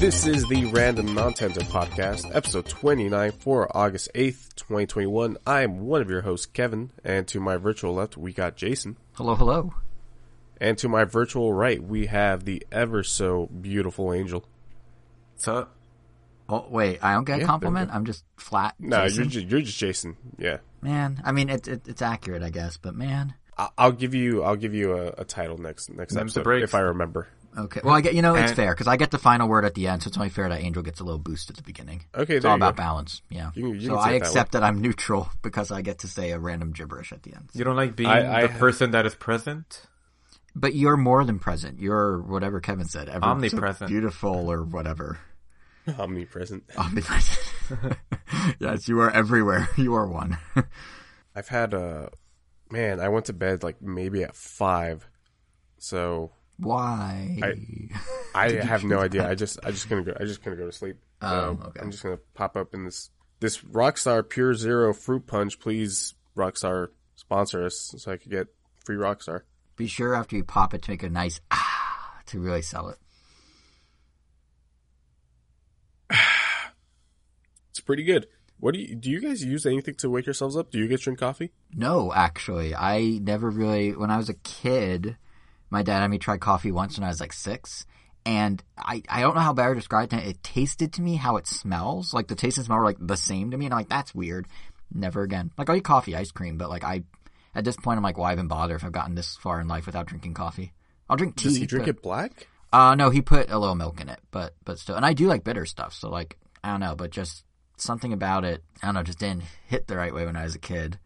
This is the Random Nonsenser Podcast, episode 29 for August 8th, 2021. I am one of your hosts, Kevin, and to my virtual left, we got Jason. Hello, hello. And to my virtual right, we have the ever so beautiful Angel. What's up? Oh, wait, I don't get a Yeah, compliment? I'm just flat. No, Jason? you're just, you're just Jason. Yeah. Man, I mean, it, it, it's accurate, I guess, but man. I- I'll give you, I'll give you a, a title next, next Them's episode, breaks. if I remember. Okay. Well, I get, you know, it's And- fair, because I get the final word at the end, so it's only fair that Angel gets a little boost at the beginning. Okay, It's all about go. balance, yeah. You can- you so I it that accept that I'm neutral because I get to say a random gibberish at the end. You don't like being I- I the have- person that is present? But you're more than present. You're whatever Kevin said. ever so Omnipresent. beautiful or whatever. Omnipresent. Omnipresent. yes, you are everywhere. You are one. I've had a, man, I went to bed like maybe at five. So Why? I have no idea. I just I just gonna go. I just gonna go to sleep. Oh, okay. I'm just gonna pop up in this this Rockstar Pure Zero Fruit Punch. Please, Rockstar sponsor us so I could get free Rockstar. Be sure after you pop it to make a nice ah to really sell it. It's pretty good. What do you do? You guys use anything to wake yourselves up? Do you guys drink coffee? No, actually, I never really. When I was a kid, my dad had me try coffee once when I was like six, and I I don't know how better to describe it. It tasted to me how it smells. Like the taste and smell were like the same to me, and I'm like, that's weird. Never again. Like I'll eat coffee, ice cream, but like I, at this point, I'm like, why even bother if I've gotten this far in life without drinking coffee? I'll drink tea. Does he drink but- it black? Uh, no, he put a little milk in it, but but still, and I do like bitter stuff. So like, I don't know, but just something about it, I don't know, just didn't hit the right way when I was a kid,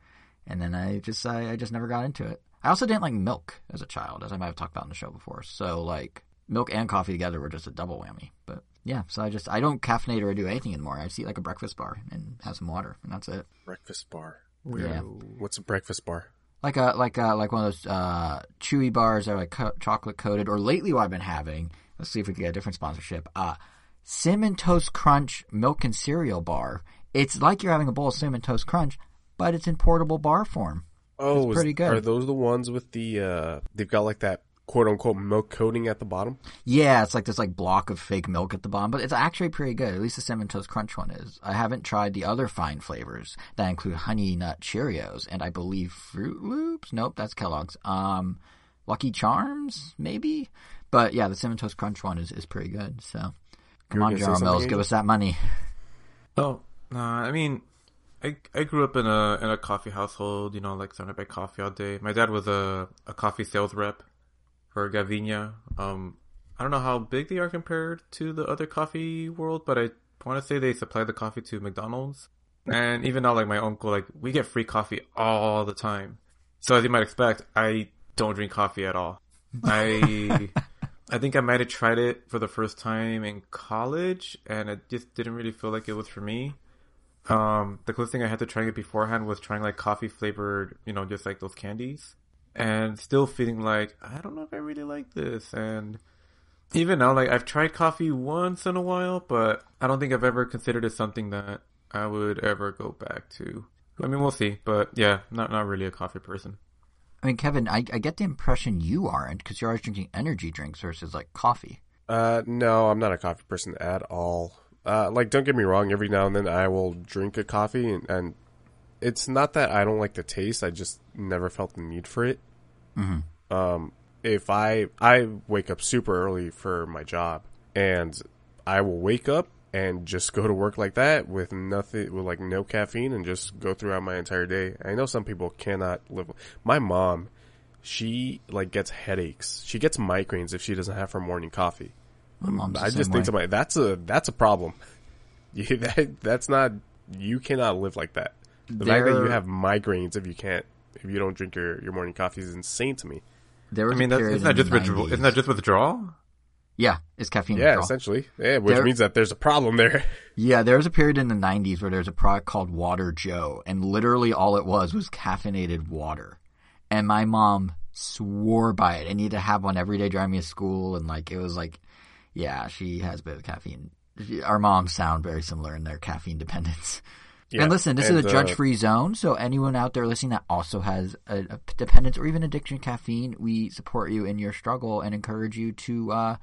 and then I just I, I just never got into it. I also didn't like milk as a child, as I might have talked about in the show before. So like, milk and coffee together were just a double whammy. But yeah, so I just I don't caffeinate or do anything anymore. I just eat like a breakfast bar and have some water, and that's it. Breakfast bar. Yeah. What's a breakfast bar? Like a like a like one of those uh, chewy bars that are like co- chocolate coated. Or lately, what I've been having. Let's see if we can get a different sponsorship. Uh, cinnamon toast crunch milk and cereal bar. It's like you're having a bowl of cinnamon toast crunch, but it's in portable bar form. Oh, is- pretty good. Are those the ones with the? uh They've got like that quote unquote milk coating at the bottom. Yeah, it's like this like block of fake milk at the bottom, but it's actually pretty good. At least the cinnamon toast crunch one is. I haven't tried the other fine flavors that include honey nut Cheerios and I believe Fruit Loops. Nope, that's Kellogg's. Um, Lucky Charms, maybe. But yeah, the cinnamon toast crunch one is, is pretty good. So come You were on, gonna General Mills, Angel? give us that money. Oh, nah, I mean, I I grew up in a in a coffee household, you know, like surrounded by coffee all day. My dad was a, a coffee sales rep for Gaviña. Um, I don't know how big they are compared to the other coffee world, but I want to say they supply the coffee to McDonald's. And even now, like my uncle, like we get free coffee all the time. So as you might expect, I don't drink coffee at all. I I think I might have tried it for the first time in college, and it just didn't really feel like it was for me. Um, the closest thing I had to trying it beforehand was trying like coffee flavored, you know, just like those candies, and still feeling like I don't know if I really like this. And even now, like I've tried coffee once in a while, but I don't think I've ever considered it something that I would ever go back to. I mean, we'll see, but yeah, not not really a coffee person. I mean, Kevin, I, I get the impression you aren't because you're always drinking energy drinks versus like coffee. Uh, no, I'm not a coffee person at all. Uh, like, don't get me wrong. Every now and then, I will drink a coffee, and, and it's not that I don't like the taste. I just never felt the need for it. Mm-hmm. Um, if I I wake up super early for my job, and I will wake up and just go to work like that with nothing, with like no caffeine, and just go throughout my entire day. I know some people cannot live. My mom, she like gets headaches. She gets migraines if she doesn't have her morning coffee. My mom's I just think way. to my that's a that's a problem. That that's not you cannot live like that. The fact that you have migraines if you can't if you don't drink your, your morning coffee is insane to me. There was I mean, a that's, period isn't that just withdrawal? Isn't that just withdrawal? yeah, it's caffeine Yeah, withdrawal. essentially. Yeah, which There- means that there's a problem there. Yeah, there was a period in the 90s where there was a product called Water Joe, and literally all it was was caffeinated water. And my mom swore by it. I need to have one every day driving me to school, and like, it was like, yeah, she has a bit of caffeine. She- Our moms sound very similar in their caffeine dependence. Yeah, and listen, this and, is a uh, judge-free zone, so anyone out there listening that also has a, a dependence or even addiction to caffeine, we support you in your struggle and encourage you to uh,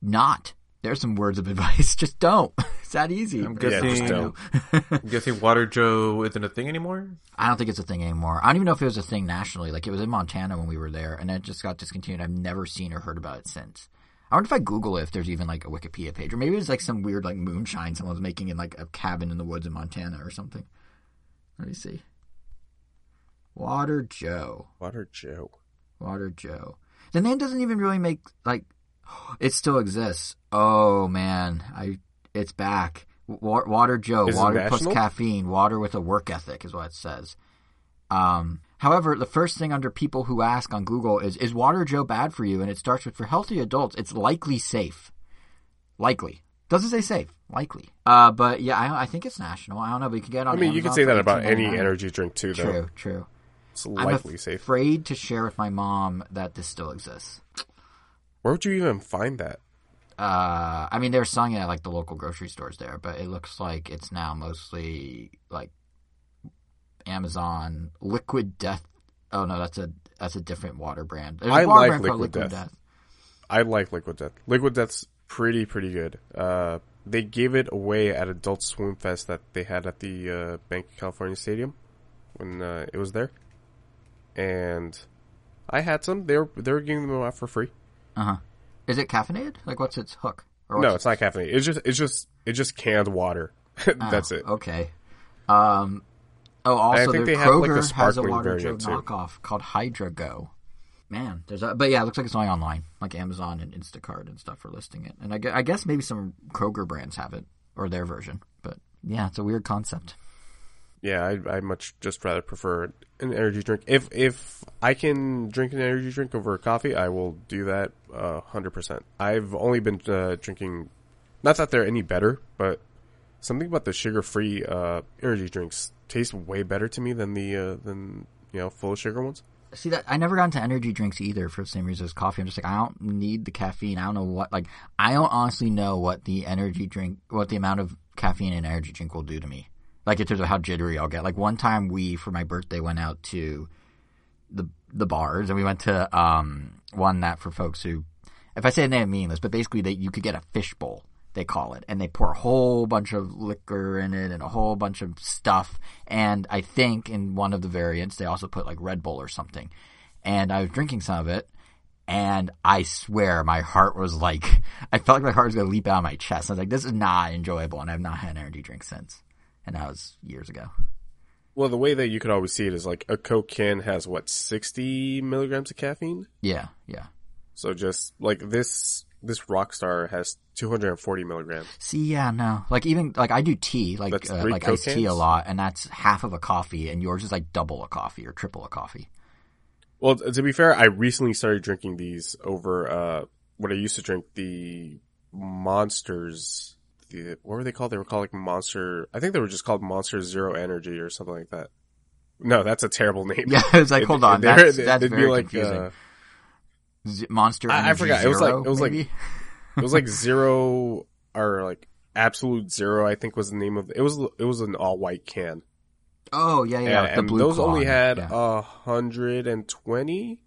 not. There's some words of advice. Just don't. It's that easy. I'm Yeah, just guessing. don't. I'm guessing Water Joe isn't a thing anymore. I don't think it's a thing anymore. I don't even know if it was a thing nationally. Like it was in Montana when we were there, and it just got discontinued. I've never seen or heard about it since. I wonder if I Google it, if there's even like a Wikipedia page, or maybe it's like some weird like moonshine someone's making in like a cabin in the woods in Montana or something. Let me see. Water Joe. Water Joe. Water Joe. The name doesn't even really make like it still exists. Oh man, I it's back. Water Joe. Is water plus caffeine. Water with a work ethic is what it says. Um, however, the first thing under people who ask on Google is is Water Joe bad for you? And it starts with for healthy adults, it's likely safe. Likely doesn't say safe. Likely. Uh, but yeah, I, I think it's national. I don't know, but you can get it on. I mean, you can say that about any $18.99. energy drink too, though. True. True. It's likely safe. I'm safe. afraid to share with my mom that this still exists. Where would you even find that? Uh, I mean, they're selling it at like the local grocery stores there, but it looks like it's now mostly like Amazon Liquid Death. Oh no, that's a that's a different water brand. There's I like called Liquid Death. I like Liquid Death. Liquid Death's pretty pretty good. Uh, they gave it away at Adult Swim Fest that they had at the uh, Banc of California Stadium when uh, it was there, and I had some. They were they were giving them out for free. Uh huh. Is it caffeinated? Like, what's its hook? Or No, what's it's not caffeinated. It's just it's just it's just canned water. That's Oh, it. Okay. Um. Oh, also, think they have, like, Kroger the has a water Joe knockoff called Hydra Go. Man, there's a but yeah, it looks like it's only online, like Amazon and Instacart and stuff are listing it. And I, gue- I guess maybe some Kroger brands have it or their version. But yeah, it's a weird concept. Yeah, I I much just rather prefer an energy drink. If if I can drink an energy drink over coffee, I will do that hundred percent. I've only been uh, drinking, not that they're any better, but something about the sugar free uh, energy drinks taste way better to me than the uh, than you know full sugar ones. See that I never got into energy drinks either for the same reason as coffee. I'm just like I don't need the caffeine. I don't know what like I don't honestly know what the energy drink what the amount of caffeine in an energy drink will do to me. Like in terms of how jittery I'll get. Like one time we for my birthday went out to the the bars and we went to um one that for folks who if I say the name meaningless, but basically they you could get a fishbowl, they call it, and they pour a whole bunch of liquor in it and a whole bunch of stuff. And I think in one of the variants they also put like Red Bull or something. And I was drinking some of it, and I swear my heart was like I felt like my heart was gonna leap out of my chest. I was like, this is not enjoyable, and I've not had an energy drink since. And that was years ago. Well, the way that you could always see it is like a Coke can has what sixty milligrams of caffeine. Yeah, yeah. So just like this this Rockstar has two hundred and forty milligrams. See, yeah, no. Like even like I do tea, like uh, like iced tea a lot, and that's half of a coffee, and yours is like double a coffee or triple a coffee. Well, to be fair, I recently started drinking these over uh, what I used to drink the monsters. The, what were they called? They were called like Monster. I think they were just called Monster Zero Energy or something like that. No, that's a terrible name. Yeah, it's like It- hold on, they're- that's that's be very like, confusing. uh, Z- Monster I- I forgot. It was like- it was like- it was like zero or like absolute zero. I think was the name of it. Was it was an all white can. oh yeah, yeah, Yeah, the and blue those only had yeah. a hundred and twenty,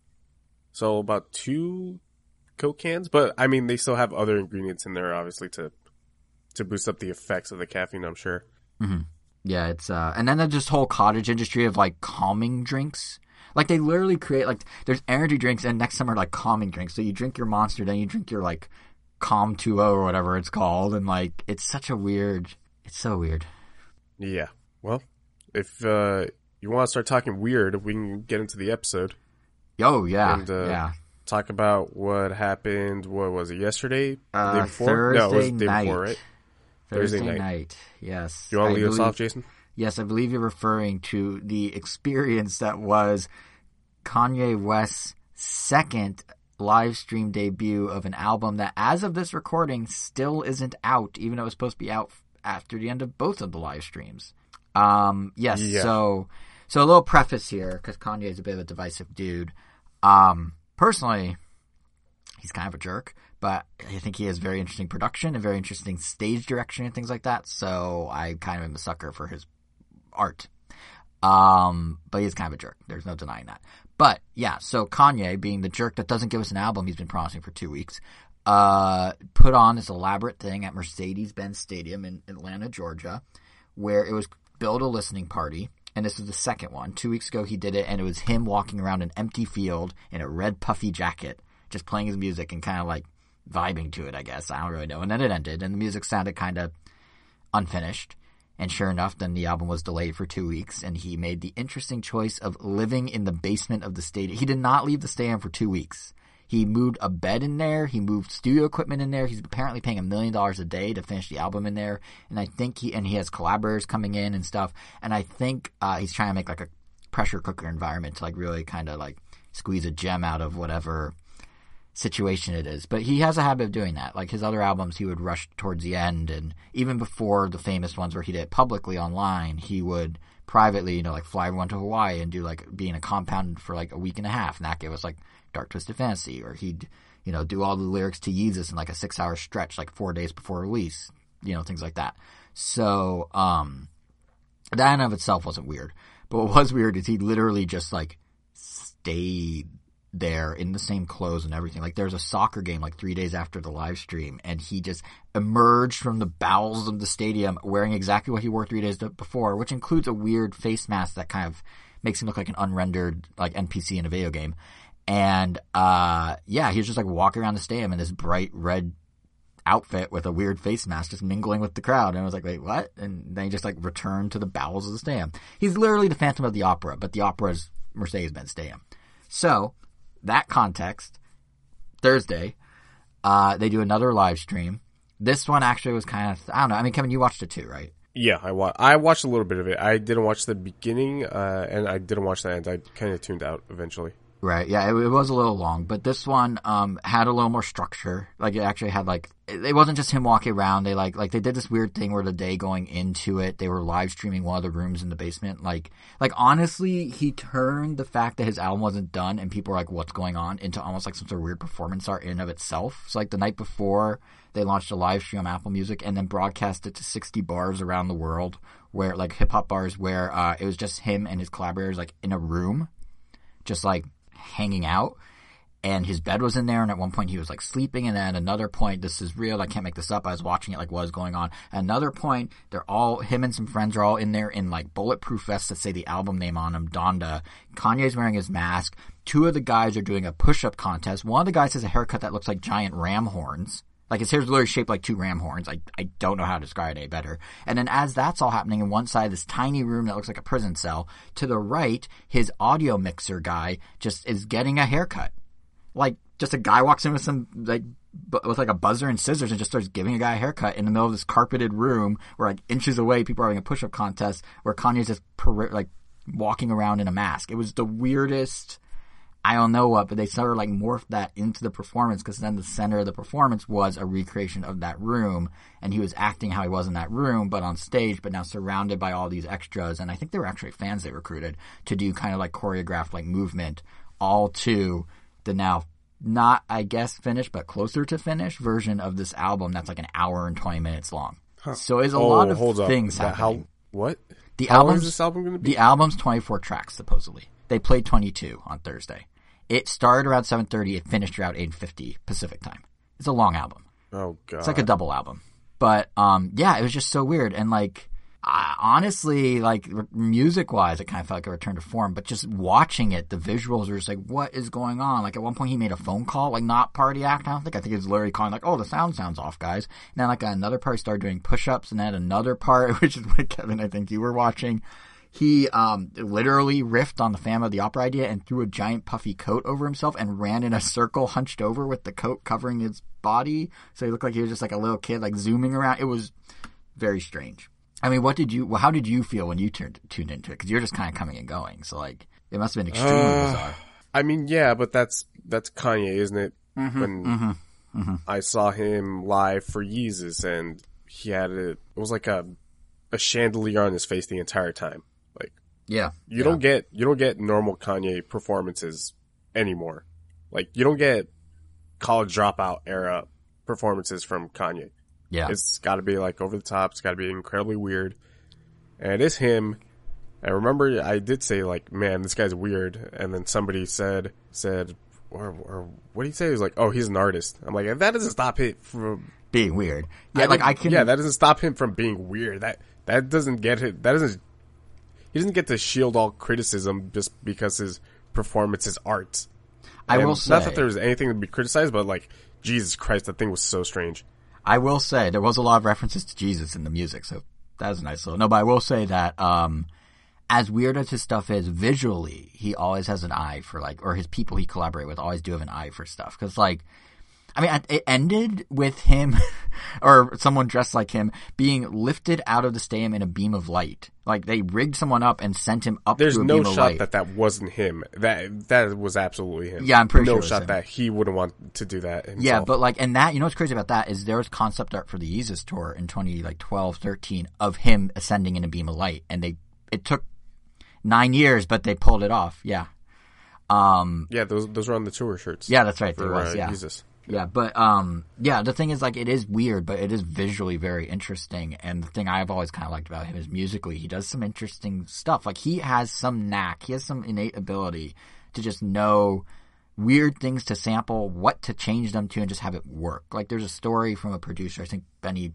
so about two Coke cans. But I mean, they still have other ingredients in there, obviously to to boost up the effects of the caffeine. I'm sure. Yeah, it's uh, and then there's this whole cottage industry of like calming drinks. Like they literally create like there's energy drinks, and next are like calming drinks. So you drink your Monster, then you drink your like Calm 2 or whatever it's called, and like it's such a weird. It's so weird. Yeah. Well, if uh, you want to start talking weird, if we can get into the episode. Oh yeah, And, uh, yeah. Talk about what happened. What was it? Yesterday? Uh, day before? no, it was Thursday the day night. before, right? Thursday, Thursday night. night. Yes. You want to lead us off, Jason? Yes, I believe you're referring to the experience that was Kanye West's second live stream debut of an album that, as of this recording, still isn't out, even though it was supposed to be out after the end of both of the live streams. Um, yes, Yeah. so so a little preface here because Kanye is a bit of a divisive dude. Um, personally, he's kind of a jerk, but I think he has very interesting production and very interesting stage direction and things like that. So I kind of am a sucker for his art. Um, but he's kind of a jerk. There's no denying that. But yeah, so Kanye, being the jerk that doesn't give us an album he's been promising for two weeks, uh, put on this elaborate thing at Mercedes-Benz Stadium in Atlanta, Georgia, where it was billed a listening party. And this is the second one. Two weeks ago he did it, and it was him walking around an empty field in a red puffy jacket, just playing his music and kind of like vibing to it. I guess I don't really know. And then it ended, and the music sounded kind of unfinished. And sure enough, then the album was delayed for two weeks, and he made the interesting choice of living in the basement of the stadium. He did not leave the stadium for two weeks. He moved a bed in there. He moved studio equipment in there. He's apparently paying a million dollars a day to finish the album in there. And I think he and he has collaborators coming in and stuff. And I think uh, he's trying to make like a pressure cooker environment to like really kind of like squeeze a gem out of whatever situation it is. But he has a habit of doing that. Like his other albums, he would rush towards the end, and even before the famous ones where he did it publicly online, he would privately, you know, like fly everyone to Hawaii and do like being a compound for like a week and a half, and that gave us like Dark Twisted Fantasy, or he'd you know do all the lyrics to Yeezus in like a six hour stretch, like four days before release, you know, things like that. So um, that in of itself wasn't weird, but what was weird is he literally just like stayed there in the same clothes and everything. Like there's a soccer game like three days after the live stream, and he just emerged from the bowels of the stadium wearing exactly what he wore three days before, which includes a weird face mask that kind of makes him look like an unrendered like NPC in a video game. And uh, yeah, he was just like walking around the stadium in this bright red outfit with a weird face mask, just mingling with the crowd. And I was like, wait, what? And then he just like returned to the bowels of the stadium. He's literally the Phantom of the Opera, but the opera is Mercedes-Benz Stadium. So that context, Thursday, uh, they do another live stream. This one actually was kind of I don't know. I mean, Kevin, you watched it too, right? Yeah, I wa- I watched a little bit of it. I didn't watch the beginning, uh, and I didn't watch the end. I kind of tuned out eventually. Right. Yeah, it, it, was a little long, but this one um, had a little more structure. Like it actually had like it, it, wasn't just him walking around. They like like they did this weird thing where the day going into it, they were live streaming one of the rooms in the basement. Like like honestly, he turned the fact that his album wasn't done and people were like, "What's going on?" into almost like some sort of weird performance art in and of itself. So like the night before, they launched a live stream on Apple Music and then broadcast it to 60 bars around the world, where like hip hop bars, where uh, it was just him and his collaborators like in a room, just like hanging out and his bed was in there and at one point he was like sleeping and then another point this is real i can't make this up i was watching it like what is going on. Another point they're all him and some friends are all in there in like bulletproof vests that say the album name on them donda. Kanye's wearing his mask. Two of the guys are doing a push-up contest. One of the guys has a haircut that looks like giant ram horns like his hair's literally shaped like two ram horns. I, I don't know how to describe it any better. And then as that's all happening in one side, of this tiny room that looks like a prison cell, to the right, his audio mixer guy just is getting a haircut. Like just a guy walks in with some like with like a buzzer and scissors and just starts giving a guy a haircut in the middle of this carpeted room where like inches away people are having a push-up contest where Kanye's just like walking around in a mask. It was the weirdest I don't know what, but they sort of like morphed that into the performance because then the center of the performance was a recreation of that room, and he was acting how he was in that room, but on stage, but now surrounded by all these extras. And I think they were actually fans they recruited to do kind of like choreographed like movement, all to the now not I guess finished, but closer to finished version of this album that's like an hour and twenty minutes long. Huh. So it's a oh, lot of things happening. How what? The how album's, this album going to be? The album's twenty four tracks supposedly. They played twenty two on Thursday. It started around 7:30. It finished around 8:50 Pacific time. It's a long album. Oh god. It's like a double album. But um, yeah, it was just so weird and like honestly, like music wise, it kind of felt like a return to form. But just watching it, the visuals were just like, what is going on? Like at one point, he made a phone call, like not party act. I don't think. I think he was literally calling like, oh, the sound sounds off, guys. And then like another part, he started doing push ups, and then another part, which is what Kevin, I think you were watching he um, literally riffed on the Phantom of the Opera idea and threw a giant puffy coat over himself and ran in a circle hunched over with the coat covering his body. So he looked like he was just like a little kid, like zooming around. It was very strange. I mean, what did you? Well, how did you feel when you turned tuned into it? Because you're just kind of coming and going. So like, it must have been extremely uh, bizarre. I mean, yeah, but that's that's Kanye, isn't it? Mm-hmm, when mm-hmm, mm-hmm. I saw him live for Yeezus, and he had a, it was like a a chandelier on his face the entire time. Yeah. You yeah. don't get you don't get normal Kanye performances anymore. Like you don't get college dropout era performances from Kanye. Yeah. It's got to be like over the top. It's got to be incredibly weird. And it is him I remember I did say like, man, this guy's weird, and then somebody said said or, or what did he say? He was like, oh, he's an artist. I'm like, that doesn't stop him from Being weird. Yeah, like I can. Yeah, that doesn't stop him from being weird. That that doesn't get it. That doesn't. He doesn't get to shield all criticism just because his performance is art. I And will say. not that there was anything to be criticized, but like Jesus Christ, that thing was so strange. I will say there was a lot of references to Jesus in the music, so that was a nice little. No, but I will say that um, as weird as his stuff is visually, he always has an eye for like, or his people he collaborate with always do have an eye for stuff. Because like, I mean, it ended with him or someone dressed like him being lifted out of the stadium in a beam of light. Like they rigged someone up and sent him up There's no shot that that wasn't him. That that was absolutely him. Yeah, I'm pretty no sure was shot that he wouldn't want to do that. Himself. Yeah, but like, and that, you know what's crazy about that is there was concept art for the Yeezus tour in 20, like 12, 13 of him ascending in a beam of light. And they, it took nine years, but they pulled it off. Yeah. Um, yeah, those those were on the tour shirts. yeah, that's right. for There was, uh, yeah. Jesus. Yeah, but um, yeah, the thing is, like, it is weird, but it is visually very interesting. And the thing I've always kind of liked about him is musically, he does some interesting stuff. Like, he has some knack, he has some innate ability to just know weird things to sample, what to change them to, and just have it work. Like, there's a story from a producer, I think Benny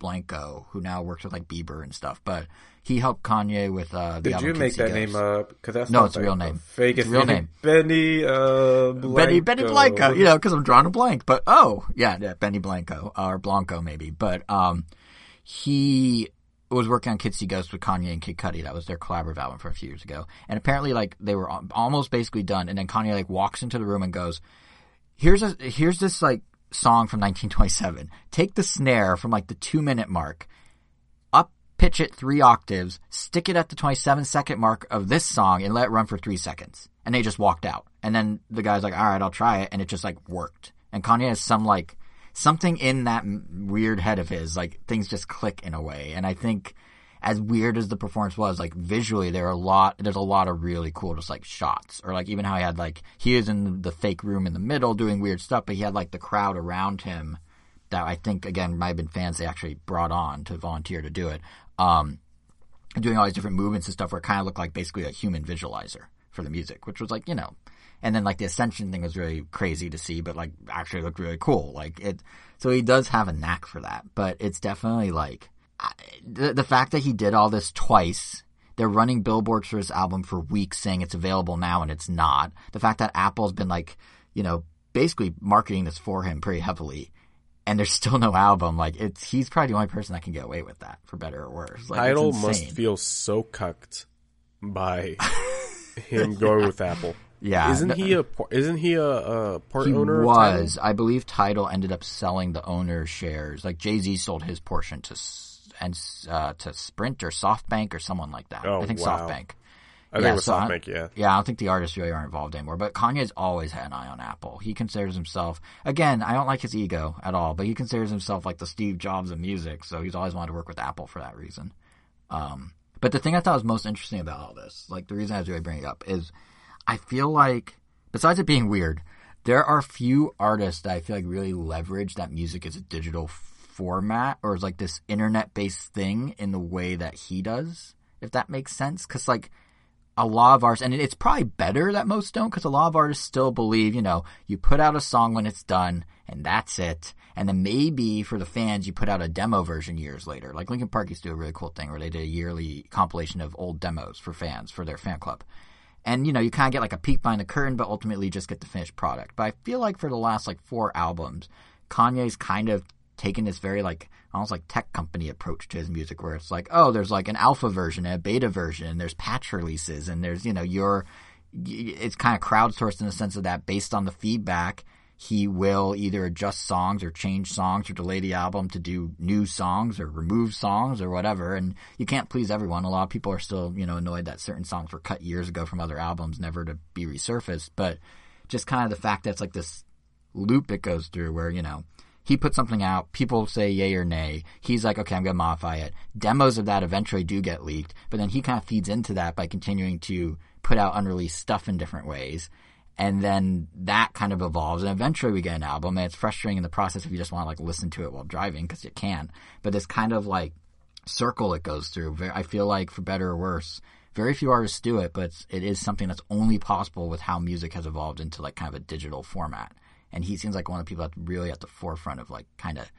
Blanco, who now works with like Bieber and stuff, but he helped Kanye with uh, the Did you make that name up? Because that's No, it's a real name. Fake It's real name. Benny. Uh, Blanco. Benny Benny Blanco, you know, because I'm drawing a blank. But oh, yeah, yeah, Benny Blanco or Blanco maybe. But um, he was working on Kids See Ghosts with Kanye and Kid Cudi. That was their collaborative album from a few years ago. And apparently, like they were almost basically done. And then Kanye like walks into the room and goes, "Here's a here's this like song from 1927. Take the snare from like the two minute mark." Up pitch it three octaves, stick it at the 27 second mark of this song and let it run for three seconds. And they just walked out. And then the guy's like, all right, I'll try it. And it just like worked. And Kanye has some like, something in that weird head of his, like things just click in a way. And I think as weird as the performance was, like visually there are a lot, there's a lot of really cool just like shots. Or like even how he had like, he was in the fake room in the middle doing weird stuff, but he had like the crowd around him that I think again might have been fans they actually brought on to volunteer to do it. Um, doing all these different movements and stuff where it kind of looked like basically a human visualizer for the music, which was like you know, and then like the ascension thing was really crazy to see, but like actually looked really cool. Like it, so he does have a knack for that, but it's definitely like the the fact that he did all this twice. They're running billboards for his album for weeks saying it's available now and it's not. The fact that Apple's been like, you know, basically marketing this for him pretty heavily and there's still no album. Like it's he's probably the only person that can get away with that, for better or worse. Like, Tidal must feel so cucked by him going with Apple. yeah. Isn't he a isn't he a, a part He owner? was, I believe. Tidal ended up selling the owner shares. Like Jay Z sold his portion to and uh, to Sprint or SoftBank or someone like that. Oh, I think wow. SoftBank. I think Yeah, was so I- SoftBank. Yeah, Yeah, I don't think the artists really are involved anymore. But Kanye's always had an eye on Apple. He considers himself, again, I don't like his ego at all, but he considers himself like the Steve Jobs of music. So he's always wanted to work with Apple for that reason. Um, but the thing I thought was most interesting about all this, like the reason I was really bringing it up, is I feel like, besides it being weird, there are few artists that I feel like really leverage that music as a digital format or like this internet based thing in the way that he does, if that makes sense. Cause like, a lot of artists, and it's probably better that most don't, because a lot of artists still believe, you know, you put out a song when it's done, and that's it. And then maybe for the fans, you put out a demo version years later. Like Linkin Park used to do a really cool thing where they did a yearly compilation of old demos for fans for their fan club. And you know, you kind of get like a peek behind the curtain, but ultimately just get the finished product. But I feel like for the last like four albums, Kanye's kind of taken this very like almost like tech company approach to his music where it's like, oh, there's like an alpha version and a beta version, and there's patch releases, and there's, you know, your, it's kind of crowdsourced in the sense of that based on the feedback, he will either adjust songs or change songs or delay the album to do new songs or remove songs or whatever. And you can't please everyone. A lot of people are still, you know, annoyed that certain songs were cut years ago from other albums, never to be resurfaced. But just kind of the fact that it's like this loop it goes through where, you know, he puts something out, people say yay or nay. He's like, okay, I'm going to modify it. Demos of that eventually do get leaked, but then he kind of feeds into that by continuing to put out unreleased stuff in different ways. And then that kind of evolves, and eventually we get an album. And it's frustrating in the process if you just want to like listen to it while driving because you can't. But this kind of like circle it goes through. I feel like for better or worse, very few artists do it, but it is something that's only possible with how music has evolved into like kind of a digital format. And he seems like one of the people that's really at the forefront of like kind of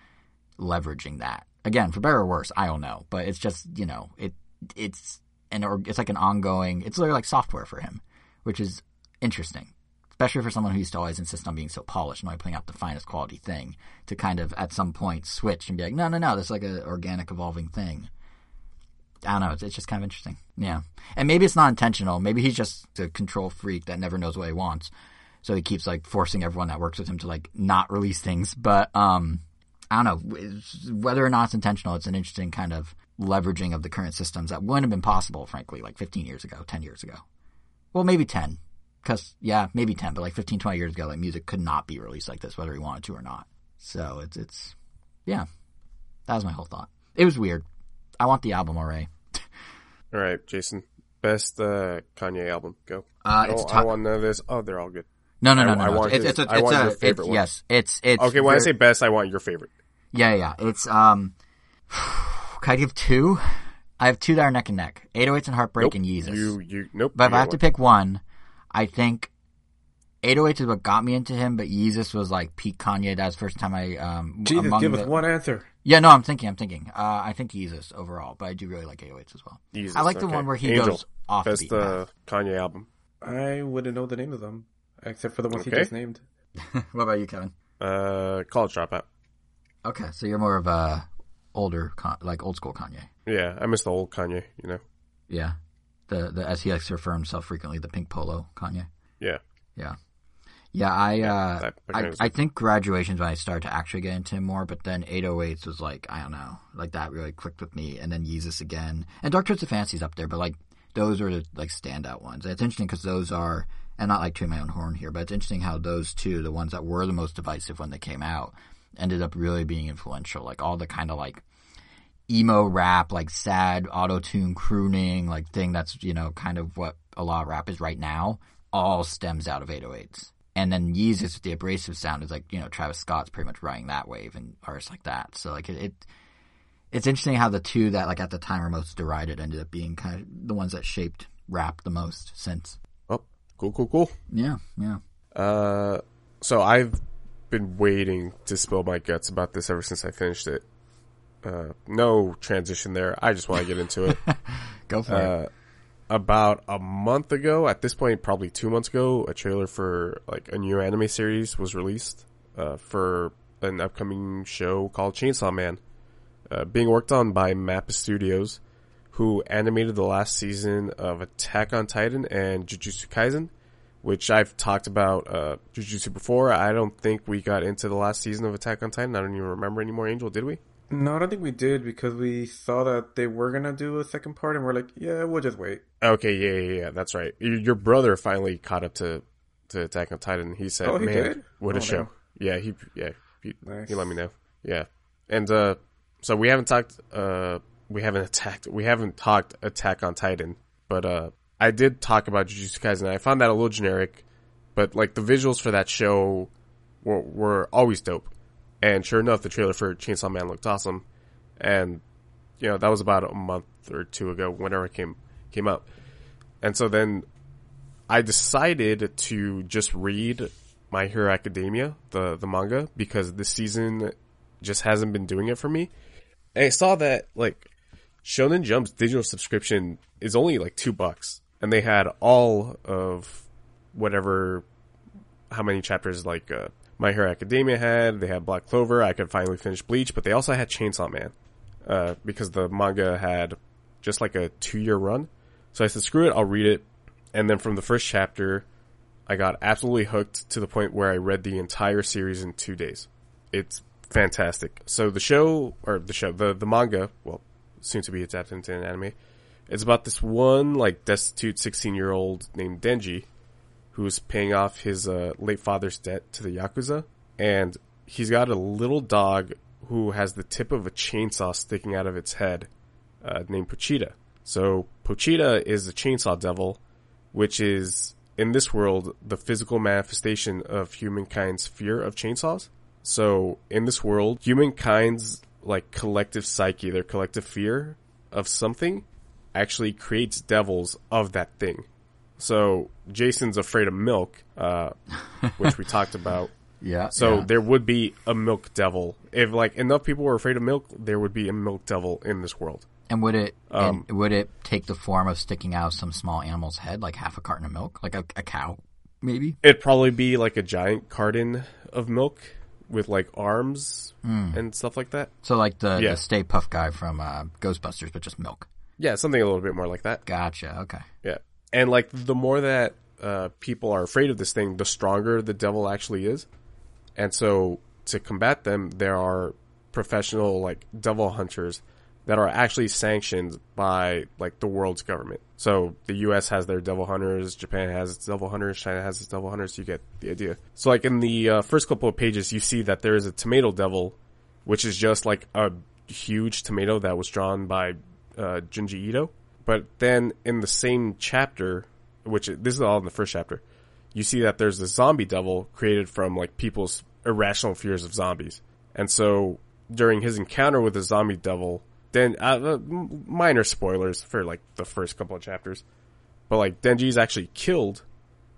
leveraging that. Again, for better or worse, I don't know, but it's just you know it it's an or it's like an ongoing. It's literally like software for him, which is interesting, especially for someone who used to always insist on being so polished and only putting out the finest quality thing. To kind of at some point switch and be like, no, no, no, this is like an organic, evolving thing. I don't know. It's, it's just kind of interesting. Yeah. And maybe it's not intentional. Maybe he's just a control freak that never knows what he wants. So he keeps like forcing everyone that works with him to like not release things. But, um, I don't know whether or not it's intentional. It's an interesting kind of leveraging of the current systems that wouldn't have been possible, frankly, like 15 years ago, 10 years ago. Well, maybe 10. Cause yeah, maybe 10, but like 15, 20 years ago, like music could not be released like this, whether he wanted to or not. So it's, it's, yeah, that was my whole thought. It was weird. I want the album already. All right, Jason. Best uh, Kanye album. Go. Uh, oh, it's I top- want to know this. Oh, they're all good. No, no, no, I- no. I want it's, his- it's, a, I it's want a, your it's- favorite one. Yes, it's, it's. Okay, when I say best, I want your favorite. Yeah, yeah. It's um. Can I give two? I have two that are neck and neck: 808s and Heartbreak Nope. and Yeezus. You, you, nope. but if I have got to pick one, I think 808s is what got me into him, but Yeezus was like peak Kanye. That was the first time I um. Jesus, among give the- us one answer. Yeah, no, I'm thinking, I'm thinking. Uh, I think Yeezus overall, but I do really like 808s as well. Jesus, I like the okay. one where he Angel. goes off the Best beaten uh, Kanye album. I wouldn't know the name of them except for the ones Okay. he just named. what about you, Kevin? Uh, College Dropout. Okay, so you're more of a older, Con- like old school Kanye. Yeah, I miss the old Kanye. You know. Yeah, the the as he likes to refer himself frequently, the pink polo Kanye. Yeah. Yeah. Yeah, I uh that- that I, I think graduation's when I started to actually get into him more, but then 808s was like, I don't know, like that really clicked with me, and then Yeezus again, and Dark Twisted Fancy's up there, but like those are the like standout ones. And it's interesting because those are, and not like to my own horn here, but it's interesting how those two, the ones that were the most divisive when they came out, ended up really being influential. Like all the kind of like emo rap, like sad auto tune crooning, like thing that's, you know, kind of what a lot of rap is right now, all stems out of 808s. And then Yeezus with the abrasive sound is like, you know, Travis Scott's pretty much riding that wave and artists like that. So like it, it it's interesting how the two that like at the time were most derided ended up being kind of the ones that shaped rap the most since. Cool, cool, cool. Yeah, yeah. Uh, so I've been waiting to spill my guts about this ever since I finished it. Uh, no transition there. I just want to get into it. Go for Uh, it. about a month ago, at this point, probably two months ago, a trailer for like a new anime series was released uh, for an upcoming show called Chainsaw Man, uh, being worked on by Mappa Studios, who animated the last season of Attack on Titan and Jujutsu Kaisen, which I've talked about uh, Jujutsu before. I don't think we got into the last season of Attack on Titan. I don't even remember anymore. Angel, did we? No, I don't think we did because we saw that they were gonna do a second part, and we're like, yeah, we'll just wait. Okay, yeah, yeah, yeah, that's right. Your, brother finally caught up to to Attack on Titan. He said, Oh, he "Man, did? what a Oh, show!" Yeah, he yeah he, Nice. he let me know. Yeah, and uh, so we haven't talked. Uh, we haven't attacked. We haven't talked Attack on Titan, but uh, I did talk about Jujutsu Kaisen. I found that a little generic, but like the visuals for that show were were always dope. And sure enough, the trailer for Chainsaw Man looked awesome, and you know that was about a month or two ago, whenever it came came out. And so then I decided to just read My Hero Academia, the the manga, because this season just hasn't been doing it for me. And I saw that like Shonen Jump's digital subscription is only like two bucks, and they had all of whatever how many chapters like uh, My Hero Academia had. They had Black Clover. I could finally finish Bleach, but they also had Chainsaw Man uh, because the manga had just like a two year run. So I said, screw it, I'll read it. And then from the first chapter, I got absolutely hooked to the point where I read the entire series in two days. It's fantastic. So the show, or the show, the, the manga, well, soon to be adapted into an anime, it's about this one, like, destitute 16 year old named Denji who's paying off his uh, late father's debt to the Yakuza. And he's got a little dog who has the tip of a chainsaw sticking out of its head, uh, named Pochita. So Pochita is the chainsaw devil, which is, in this world, the physical manifestation of humankind's fear of chainsaws. So in this world, humankind's like collective psyche, their collective fear of something actually creates devils of that thing. So Jason's afraid of milk, uh, which we talked about. Yeah. So yeah. there would be a milk devil. If like enough people were afraid of milk, there would be a milk devil in this world. and would it um, and would it take the form of sticking out some small animal's head, like half a carton of milk, like a, a cow, maybe? It'd probably be like a giant carton of milk with like arms Hmm. and stuff like that. So like the, Yeah. the Stay Puft guy from uh, Ghostbusters, but just milk. Yeah, something a little bit more like that. Gotcha. Okay. Yeah. And like the more that uh, people are afraid of this thing, the stronger the devil actually is. And so to combat them, there are professional like devil hunters that are actually sanctioned by like the world's government. So the US has their devil hunters, Japan has its devil hunters, China has its devil hunters, you get the idea. So like in the uh, first couple of pages you see that there is a tomato devil which is just like a huge tomato that was drawn by uh, Junji Ito. But then in the same chapter, which this is all in the first chapter, you see that there's a zombie devil created from like people's irrational fears of zombies. And so during his encounter with the zombie devil, then uh, uh, minor spoilers for like the first couple of chapters, but like Denji's actually killed,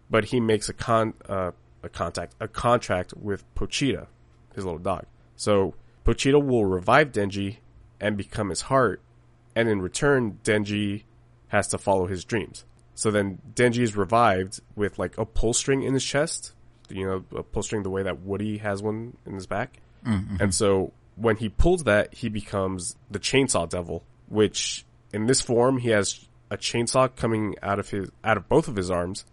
but he makes a con uh, a contact a contract with Pochita, his little dog. So Pochita will revive Denji and become his heart, and in return, Denji has to follow his dreams. So then Denji is revived with like a pull string in his chest, you know, a pull string the way that Woody has one in his back. And so when he pulls that, he becomes the chainsaw devil, which in this form, he has a chainsaw coming out of his, out of both of his arms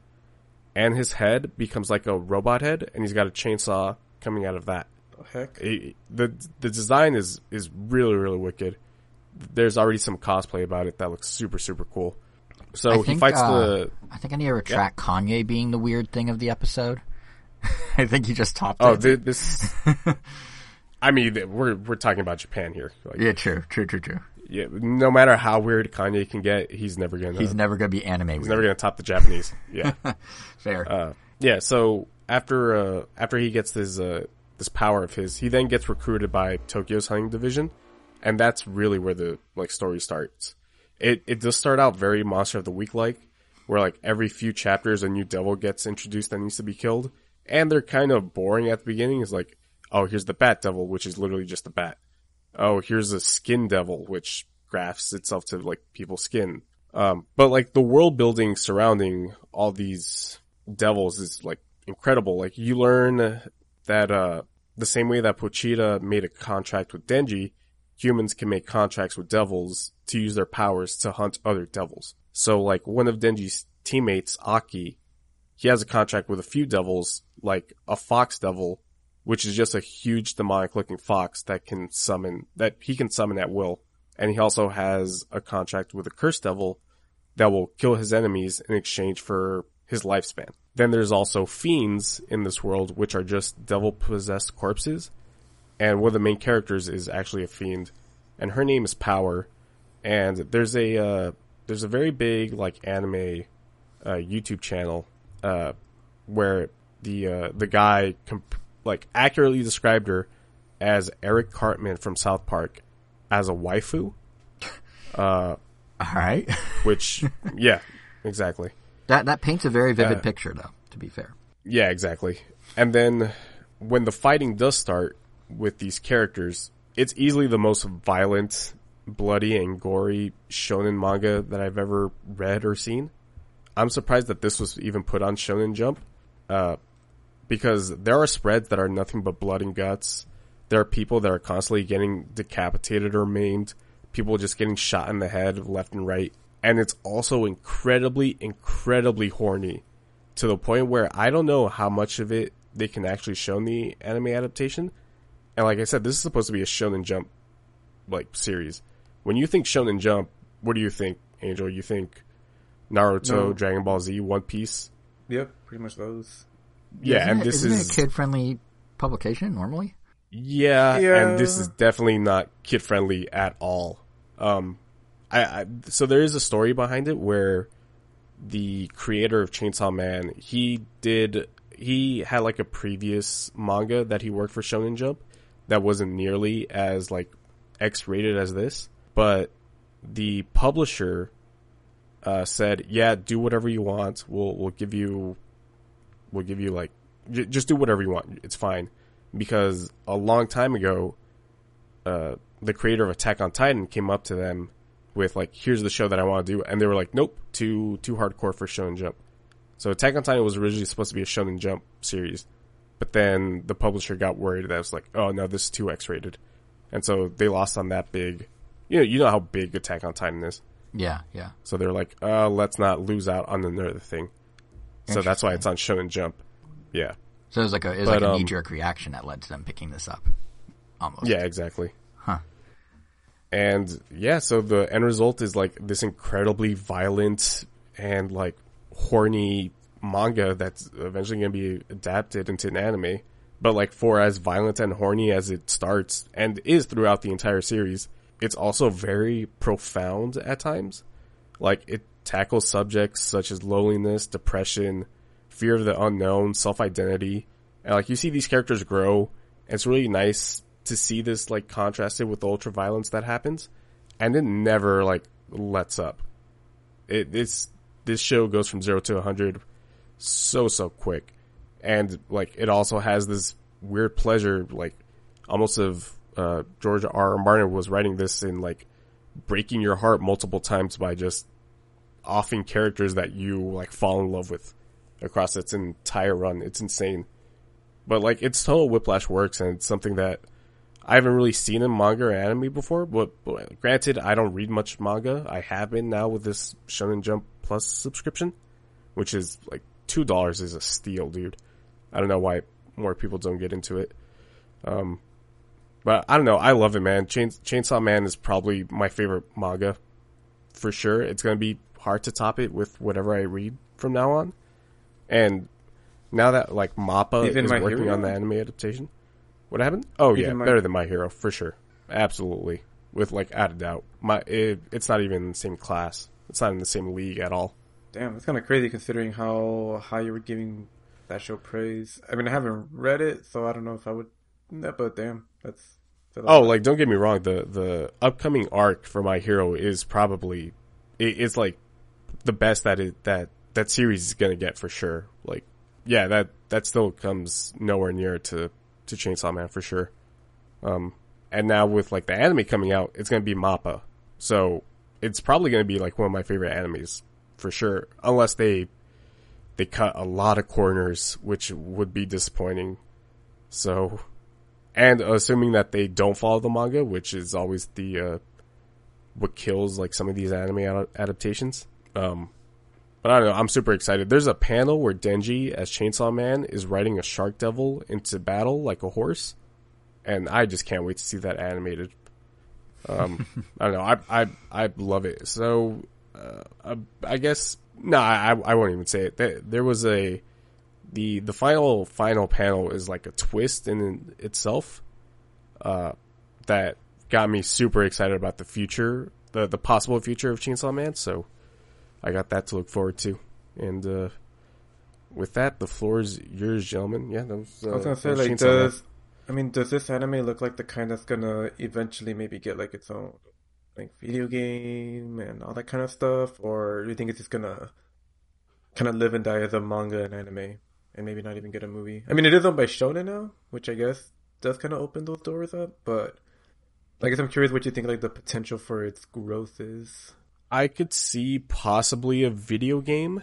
and his head becomes like a robot head and he's got a chainsaw coming out of that Heck. it- the the design is is really really wicked. There's already some cosplay about it that looks super super cool. So I he think, fights uh, the I think I need to retract Kanye being the weird thing of the episode. I think he just topped oh it. thi- this. I mean, we're we're talking about Japan here. Like, yeah. yeah, true, true, true, true. no matter how weird Kanye can get, he's never gonna He's never gonna be anime. he's never gonna top the Japanese. Yeah. fair. Uh, yeah, so after uh, after he gets this uh, this power of his, he then gets recruited by Tokyo's hunting division, and that's really where the like story starts. It it does start out very Monster of the Week like, where like every few chapters a new devil gets introduced that needs to be killed, and they're kind of boring at the beginning. It's like, oh, here's the Bat Devil, which is literally just a bat. Oh, here's a Skin Devil, which grafts itself to like people's skin. Um, but like the world building surrounding all these devils is like incredible. Like you learn that uh the same way that Pochita made a contract with Denji, humans can make contracts with devils to use their powers to hunt other devils. So like one of Denji's teammates, Aki, he has a contract with a few devils, like a fox devil, which is just a huge demonic looking fox that can summon, that he can summon at will. And he also has a contract with a curse devil that will kill his enemies in exchange for his lifespan. Then there's also fiends in this world, which are just devil possessed corpses. And one of the main characters is actually a fiend, and her name is Power. And there's a uh, there's a very big like anime uh, YouTube channel uh, where the uh, the guy comp- like accurately described her as Eric Cartman from South Park as a waifu, All right. which yeah, exactly. that that paints a very vivid Uh, picture, though. To be fair. Yeah, exactly. And then when the fighting does start with these characters, it's easily the most violent, bloody, and gory shonen manga that I've ever read or seen. I'm surprised that this was even put on Shonen Jump, uh, because there are spreads that are nothing but blood and guts. There are people that are constantly getting decapitated or maimed. People just getting shot in the head left and right. And it's also incredibly, incredibly horny to the point where I don't know how much of it they can actually show in the anime adaptation. And like I said, this is supposed to be a Shonen Jump like series. When you think Shonen Jump, what do you think, Angel? You think Naruto, No. Dragon Ball Z, One Piece? Yep, pretty much those. Yeah, Isn't and it- this isn't is a kid-friendly publication normally. Yeah, Yeah. and this is definitely not kid friendly at all. Um, I, I so there is a story behind it where the creator of Chainsaw Man he did he had like a previous manga that he worked for Shonen Jump that wasn't nearly as like X rated as this, but the publisher uh, said, "Yeah, do whatever you want. We'll we'll give you we'll give you like j- just do whatever you want. It's fine." Because a long time ago, uh, the creator of Attack on Titan came up to them with like, "Here's the show that I want to do," and they were like, "Nope, too too hardcore for Shonen Jump." So Attack on Titan was originally supposed to be a Shonen Jump series, but then the publisher got worried that it was like, "Oh no, this is too X rated," and so they lost on that big. You know, you know how big Attack on Titan is. Yeah, yeah. So they're like, uh, let's not lose out on another thing. So that's why it's on Shonen Jump. Yeah. So it was like a it was But, like a um, knee jerk reaction that led to them picking this up. Almost. Yeah, exactly. Huh. And yeah, so the end result is like this incredibly violent and like horny manga that's eventually going to be adapted into an anime. But like for as violent and horny as it starts and is throughout the entire series, it's also very profound at times. Like it tackles subjects such as loneliness, depression, fear of the unknown, self-identity. And like you see these characters grow. And it's really nice to see this like contrasted with the ultra violence that happens. And it never like lets up. It, it's, this show goes from zero to a hundred so, so quick. And like it also has this weird pleasure, like almost of, uh, George R. R. Martin was writing this in like breaking your heart multiple times by just offing characters that you like fall in love with across its entire run. It's insane. But like its total whiplash works and it's something that I haven't really seen in manga or anime before, but, but granted I don't read much manga. I have been now with this Shonen Jump Plus subscription, which is like two dollars is a steal, dude. I don't know why more people don't get into it. Um, but I don't know. I love it, man. Chain, Chainsaw Man is probably my favorite manga for sure. It's to be hard to top it with whatever I read from now on. And now that like Mappa Even is working Hero? on the anime adaptation, what happened? Oh yeah, My- better than My Hero for sure. Absolutely, with like out of doubt. My it, it's not even in the same class. It's not in the same league at all. Damn, that's kind of crazy considering how high you were giving that show praise. I mean, I haven't read it, so I don't know if I would. No, but damn, that's. that's Oh, like don't get me wrong. The the upcoming arc for My Hero is probably it, it's like the best that it that that series is gonna get for sure. Like, yeah, that that still comes nowhere near to to Chainsaw Man for sure. Um, and now with like the anime coming out, it's gonna be Mappa, so it's probably gonna be like one of my favorite animes for sure, unless they they cut a lot of corners, which would be disappointing. So and assuming that they don't follow the manga, which is always the uh, what kills like some of these anime ad- adaptations. Um, but I don't know. I'm super excited. There's a panel where Denji as Chainsaw Man is riding a shark devil into battle like a horse, and I just can't wait to see that animated. Um, I don't know. I I I love it. So uh, I, I guess no, I I won't even say it. There, there was a the the final final panel is like a twist in itself uh that got me super excited about the future the the possible future of Chainsaw Man so I got that to look forward to and uh with that the floor is yours gentlemen yeah that was, uh, I was gonna say, like, does I mean, does this anime look like the kind that's gonna eventually maybe get like its own like video game and all that kind of stuff, or do you think it's just gonna kind of live and die as a manga and anime, and maybe not even get a movie? I mean, it is owned by Shonen now, which I guess does kind of open those doors up, but I guess I'm curious what you think like the potential for its growth is. I could see possibly a video game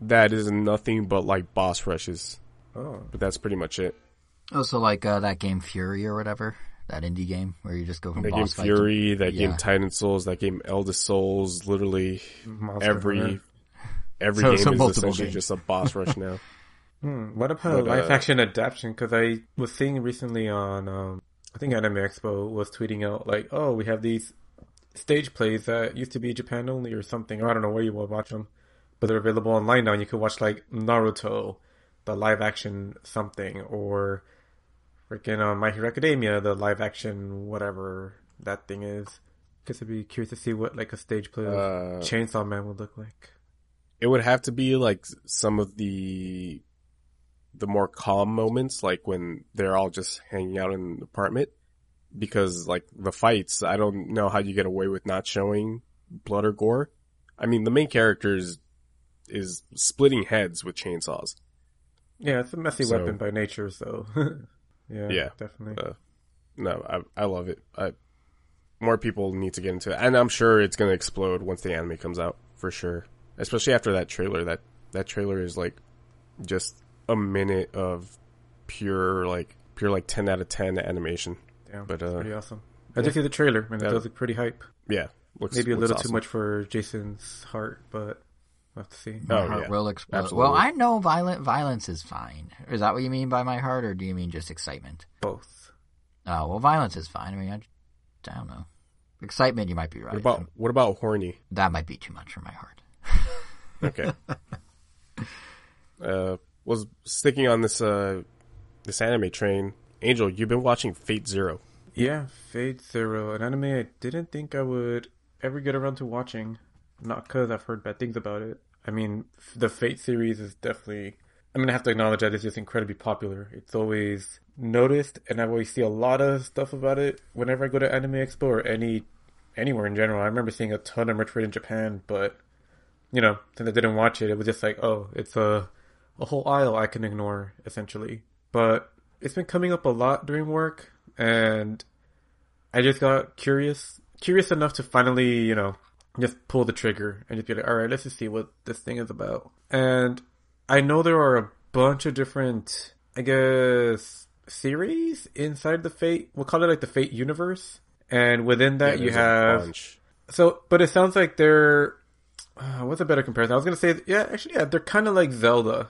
that is nothing but like boss rushes Oh, but that's pretty much it Oh, so like uh, that game Furi or whatever, that indie game where you just go from that game boss fight to- Furi that game Titan Souls that game Eldest Souls literally Monster every Hunter. every So- game so is essentially games. just a boss rush now. Hmm, what about But, live uh, action adaptation? Because I was seeing recently on, um, I think Anime Expo was tweeting out like, "Oh, we have these stage plays that used to be Japan only or something. Or I don't know where you will watch them, but they're available online now. And you can watch like Naruto, the live action something, or freaking uh, My Hero Academia, the live action whatever that thing is. Guess I'd be curious to see what like a stage play of Uh, Chainsaw Man would look like. it would have to be like some of the the more calm moments, like when they're all just hanging out in an apartment. Because like the fights, I don't know how you get away with not showing blood or gore. I mean, the main character is, is splitting heads with chainsaws. Yeah, it's a messy So- weapon by nature, so yeah, Yeah. definitely. Uh, No, I I love it. I, more people need to get into it, and I'm sure it's going to explode once the anime comes out for sure. Especially after that trailer. That that trailer is like just a minute of pure like pure like ten out of ten animation. Yeah, but, it's uh, pretty awesome. I did see the trailer, and it Yeah. does look pretty hype. Yeah, looks Maybe a looks little awesome. too much for Jason's heart, but we'll have to see. My Oh, heart yeah. will explode. Absolutely. Well, I know violent violence is fine. Is that what you mean by my heart, or do you mean just excitement? Both. Oh, well, violence is fine. I mean, I, I don't know. Excitement, you might be right. What about what about horny? that might be too much for my heart. Okay. uh, was sticking on this uh this anime train. Angel, you've been watching Fate Zero. Yeah, Fate Zero, an anime I didn't think I would ever get around to watching. Not because I've heard bad things about it. I mean, the Fate series is definitely. I'm gonna have to acknowledge that it's just incredibly popular. It's always noticed, and I always see a lot of stuff about it whenever I go to Anime Expo or any anywhere in general. I remember seeing a ton of merch for it in Japan, but you know, since I didn't watch it, it was just like, oh, it's a a whole aisle I can ignore essentially. But it's been coming up a lot during work, and I just got curious, curious enough to finally, you know, just pull the trigger and just be like, all right, let's just see what this thing is about. And I know there are a bunch of different, I guess, series inside the Fate. We'll call it like the Fate universe. And within that, Yeah, you have bunch. so, but it sounds like they're. Uh, what's a better comparison? I was gonna say, yeah, actually, yeah, they're kind of like Zelda.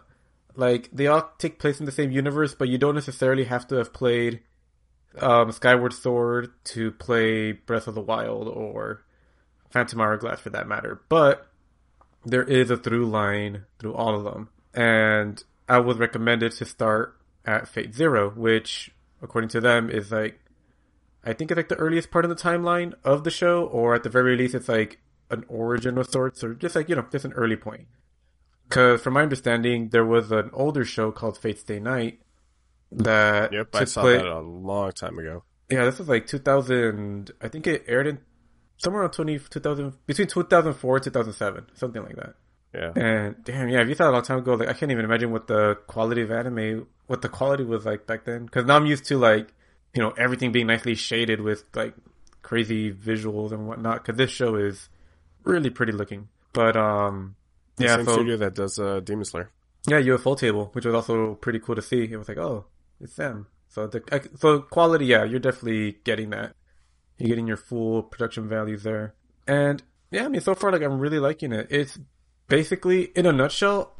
Like they all take place in the same universe, but you don't necessarily have to have played um, Skyward Sword to play Breath of the Wild or Phantom Hourglass for that matter. But there is a through line through all of them, and I was recommended to start at Fate Zero, which, according to them, is like I think it's like the earliest part of the timeline of the show, or at the very least, it's like an origin of sorts, or just like you know, just an early point. Because from my understanding, there was an older show called Fate Stay Night that Yep, I saw pla- that a long time ago. yeah, this was like 2000. I think it aired in somewhere around 20, 2000, between 2004 and 2007, something like that. Yeah. And damn, yeah, if you thought a long time ago, like I can't even imagine what the quality of anime, what the quality was like back then. Because now I'm used to like, you know, everything being nicely shaded with like crazy visuals and whatnot. Because this show is really pretty looking. But um, The yeah, same so studio that does uh, Demon Slayer. yeah, Ufotable, which was also pretty cool to see. It was like, oh, it's them. So the so quality, yeah, you're definitely getting that. You're getting your full production values there, and yeah, I mean, so far, like I'm really liking it. It's basically, in a nutshell,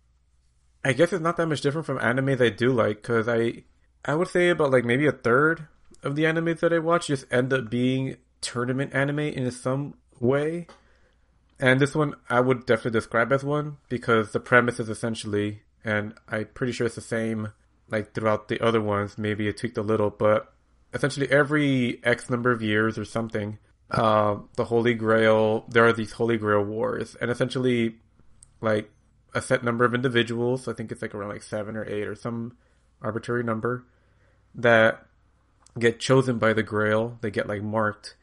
I guess it's not that much different from anime that I do like because I I would say about like maybe a third of the animes that I watch just end up being tournament anime in some way. And this one I would definitely describe as one because the premise is essentially, and I'm pretty sure it's the same like throughout the other ones, maybe it tweaked a little, but essentially every X number of years or something, uh, the Holy Grail, there are these Holy Grail wars, and essentially like a set number of individuals, I think it's like around like seven or eight or some arbitrary number, that get chosen by the Grail. They get like marked,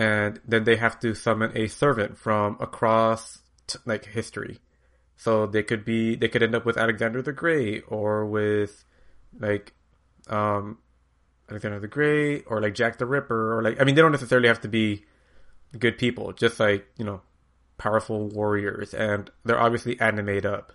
and then they have to summon a servant from across t- like history. So they could be they could end up with Alexander the Great or with like um Alexander the Great or like Jack the Ripper or like I mean they don't necessarily have to be good people, just like, you know, powerful warriors and they're obviously animate up.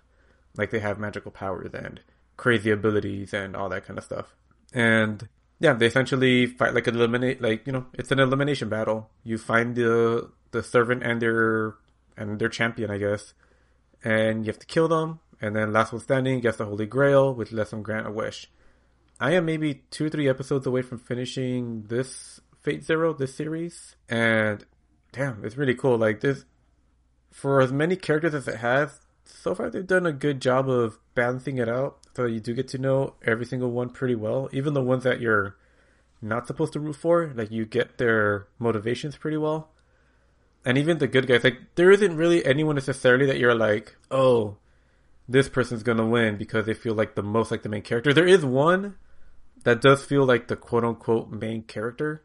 Like they have magical powers and crazy abilities and all that kind of stuff. And yeah, they essentially fight like an eliminate like, you know, it's an elimination battle. You find the the servant and their and their champion, I guess. And you have to kill them, and then last one standing gets the Holy Grail, which lets them grant a wish. I am maybe two or three episodes away from finishing this Fate Zero, this series, and damn, it's really cool. Like this, for as many characters as it has, so far they've done a good job of balancing it out, so you do get to know every single one pretty well, even the ones that you're not supposed to root for. Like you get their motivations pretty well, and even the good guys. Like there isn't really anyone necessarily that you're like, oh, this person's gonna win because they feel like the most like the main character. There is one that does feel like the quote unquote main character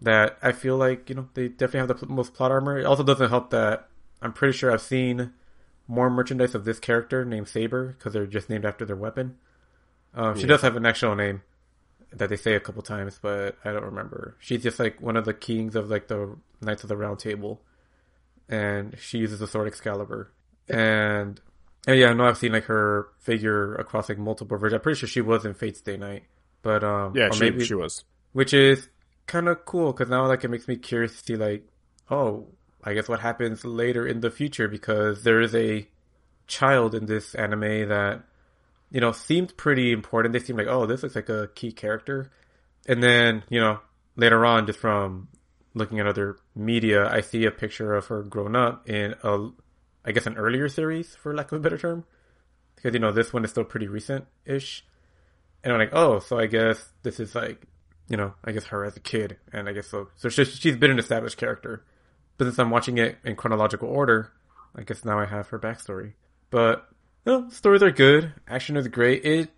that I feel like, you know, they definitely have the most plot armor. It also doesn't help that I'm pretty sure I've seen more merchandise of this character named Saber because they're just named after their weapon. Um, she Yeah. does have an actual name that they say a couple times, but I don't remember. She's just like one of the kings of like the Knights of the Round Table, and she uses the sword Excalibur. And, and yeah, I know I've seen like her figure across like multiple versions. I'm pretty sure she was in Fate Stay Night, but um, Yeah, she, she was. which is kind of cool because now like it makes me curious to see like oh i guess what happens later in the future because there is a child in this anime that you know seemed pretty important. They seem like oh this looks like a key character. And then you know later on just from looking at other media i see a picture of her grown up in a i guess an earlier series for lack of a better term. Because you know this one is still pretty recent ish and I'm like, oh, so I guess this is like, you know, I guess her as a kid, and I guess so. So she's been an established character, but since I'm watching it in chronological order, I guess now I have her backstory. But no, stories are good. Action is great. It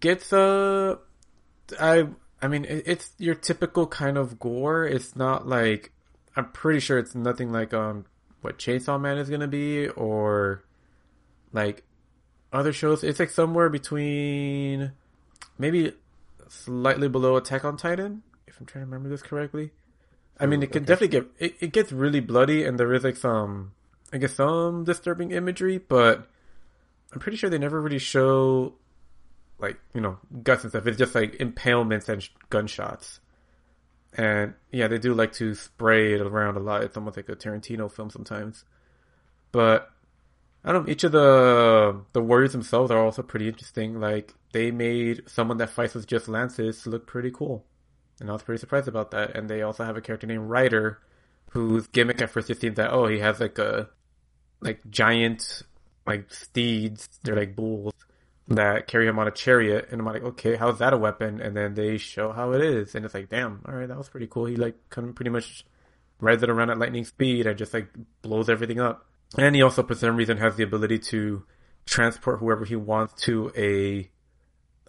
gets uh, I I mean, it, it's your typical kind of gore. It's not like I'm pretty sure it's nothing like um what Chainsaw Man is gonna be or like other shows. It's like somewhere between maybe slightly below Attack on Titan, if I'm trying to remember this correctly. I mean, it can definitely get it, it gets really bloody, and there is like some, I guess, some disturbing imagery, but I'm pretty sure they never really show like you know guts and stuff. It's just like impalements and sh- gunshots, and yeah, they do like to spray it around a lot. It's almost like a Tarantino film sometimes, but I don't know. Each of the the warriors themselves are also pretty interesting. Like they made someone that fights with just lances look pretty cool, and I was pretty surprised about that. And they also have a character named Rider, whose gimmick at first just seemed that oh he has like a like giant like steeds. They're like bulls that carry him on a chariot, and I'm like okay, how's that a weapon? And then they show how it is, and it's like damn, all right, that was pretty cool. He like kind of pretty much rides it around at lightning speed and just like blows everything up. And he also, for some reason, has the ability to transport whoever he wants to a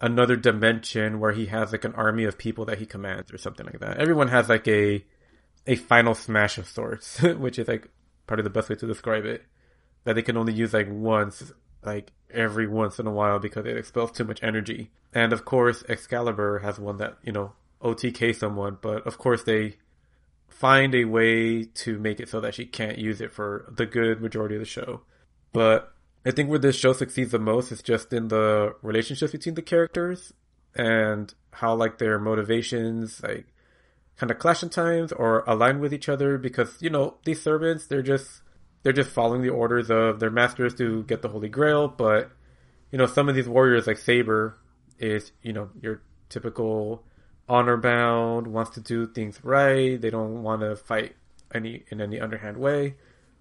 another dimension where he has like an army of people that he commands or something like that. Everyone has like a a final smash of sorts, which is like probably the best way to describe it. That they can only use like once, like every once in a while because it expels too much energy. And of course, Excalibur has one that, you know, OTK someone, but of course they find a way to make it so that she can't use it for the good majority of the show. But I think where this show succeeds the most is just in the relationships between the characters and how like their motivations like kind of clash in times or align with each other because you know these servants they're just they're just following the orders of their masters to get the holy grail but you know some of these warriors like saber is you know your typical honor bound wants to do things right. They don't want to fight any in any underhand way.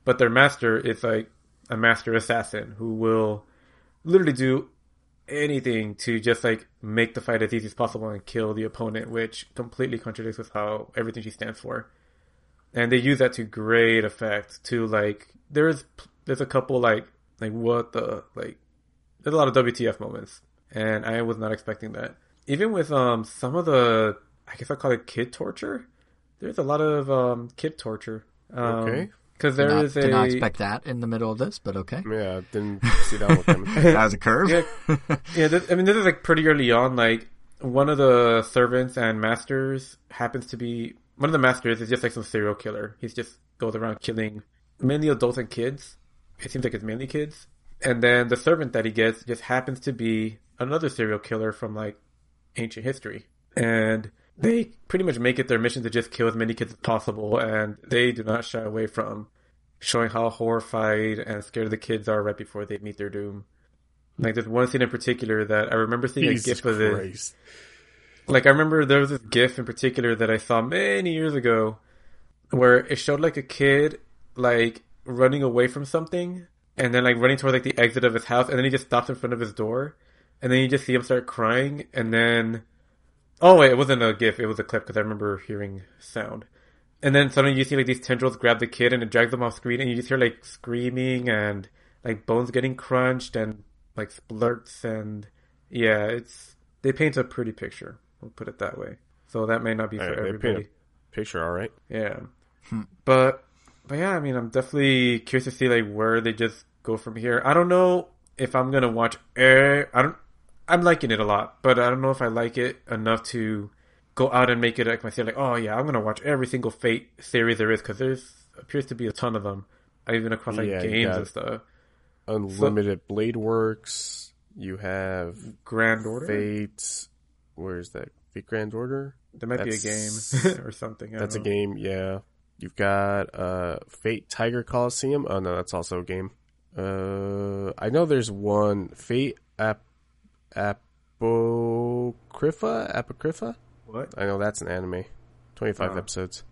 But their master is like a master assassin who will literally do anything to just like make the fight as easy as possible and kill the opponent, which completely contradicts with how everything she stands for. And they use that to great effect. To like, there's there's a couple like like what the like, there's a lot of WTF moments, and I was not expecting that. Even with um some of the I guess I call it kid torture. There's a lot of um kid torture. Um, Okay. Because Did there not, is a did not expect that in the middle of this, but okay. Yeah, didn't see that one coming. that was a curve. Yeah. yeah, this, I mean, this is like pretty early on. Like one of the servants and masters happens to be one of the masters is just like some serial killer. He's just goes around killing mainly adults and kids. It seems like it's mainly kids. And then the servant that he gets just happens to be another serial killer from like ancient history. And they pretty much make it their mission to just kill as many kids as possible, and they do not shy away from showing how horrified and scared the kids are right before they meet their doom. Like there's one scene in particular that I remember seeing a Jesus gif of it. Like I remember there was this gif in particular that I saw many years ago where it showed like a kid like running away from something and then like running towards like the exit of his house and then he just stops in front of his door and then you just see him start crying and then oh wait it wasn't a gif it was a clip because I remember hearing sound and then suddenly you see like these tendrils grab the kid and it drags them off screen and you just hear like screaming and like bones getting crunched and like splurts and yeah it's they paint a pretty picture we'll put it that way so that may not be for Hey, they paint everybody a picture, all right. yeah hmm. but but yeah, I mean, I'm definitely curious to see like where they just go from here. I don't know if I'm gonna watch. Air. I don't. I'm liking it a lot, but I don't know if I like it enough to go out and make it like myself. Like, oh yeah, I'm gonna watch every single Fate theory there is because there's appears to be a ton of them, I even across like Yeah, games and stuff. Unlimited Blade Works. You have Grand Order. Fate. Where's that? Fate Grand Order. There might That's- be a game or something. That's a know. game. Yeah. You've got uh Fate Tiger Coliseum. Oh no, that's also a game. Uh, I know there's one Fate Ap Apocrypha. Apocrypha. What? I know that's an anime. Twenty five Oh. Uh, episodes.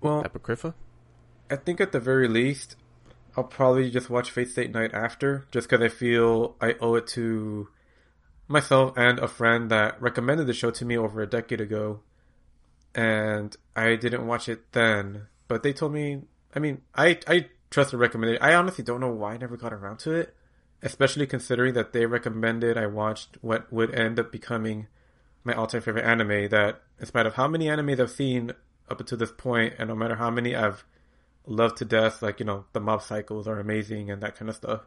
Well, Apocrypha. I think at the very least, I'll probably just watch Fate Stay Night after, just because I feel I owe it to myself and a friend that recommended the show to me over a decade ago, and I didn't watch it then. But they told me, I mean, I I trust the recommendation. I honestly don't know why I never got around to it, especially considering that they recommended I watched what would end up becoming my all-time favorite anime. That, in spite of how many animes I've seen up until this point, and no matter how many I've loved to death, like you know, the Mob Psychos are amazing and that kind of stuff.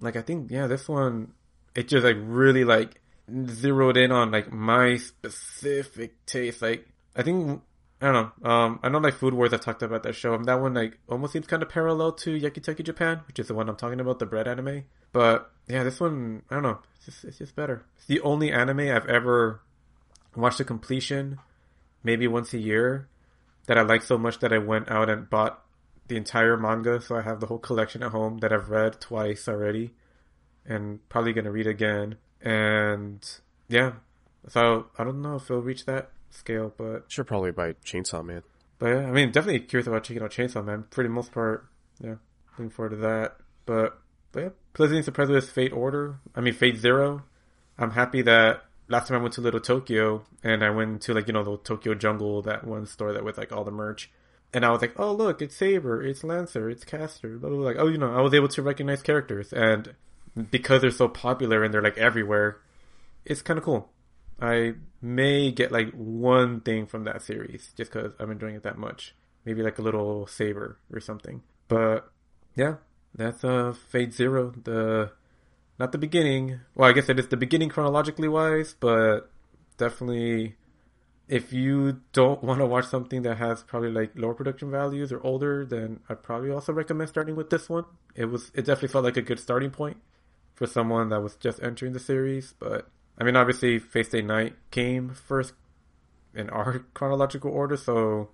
Like I think, yeah, this one, it just like really like zeroed in on like my specific taste. Like I think I don't know. Um, I know like Food Wars. I've talked about that show, and that one like almost seems kind of parallel to Yakitate Japan, which is the one I'm talking about, the bread anime. But yeah, this one I don't know. It's just, it's just better. It's the only anime I've ever watched to completion, maybe once a year, that I like so much that I went out and bought the entire manga. So I have the whole collection at home that I've read twice already, and probably gonna read again. And yeah, so I don't know if it'll reach that scale, but Should probably buy Chainsaw Man. but yeah, I mean, definitely curious about checking out Chainsaw Man. For the most part, yeah, looking forward to that. But but yeah, pleasantly surprised with Fate Order. I mean, Fate Zero. I'm happy that last time I went to Little Tokyo and I went to like you know the Tokyo Jungle, that one store that with like all the merch, and I was like, oh look, it's Saber, it's Lancer, it's Caster. Blah, blah, blah. Like oh, you know, I was able to recognize characters, and because they're so popular and they're like everywhere, it's kind of cool. I may get like one thing from that series just because I'm enjoying it that much. Maybe like a little saber or something. But yeah, that's uh Fate Zero. The not the beginning. Well, I guess it is the beginning chronologically wise, but definitely if you don't want to watch something that has probably like lower production values or older, then I'd probably also recommend starting with this one. It was it definitely felt like a good starting point for someone that was just entering the series, but I mean, obviously, Fate Stay Night came first in our chronological order, so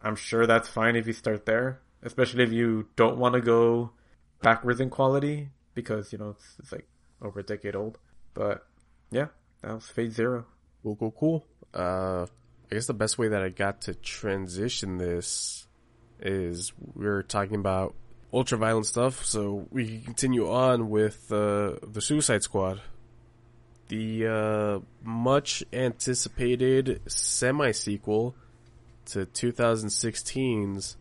I'm sure that's fine if you start there, especially if you don't want to go backwards in quality because you know it's, it's like over a decade old. But yeah, that was Fate Zero. Cool, cool, cool. Uh, I guess the best way that I got to transition this is we are talking about ultra violent stuff, so we can continue on with uh, the Suicide Squad. The uh, much anticipated semi sequel to 2016's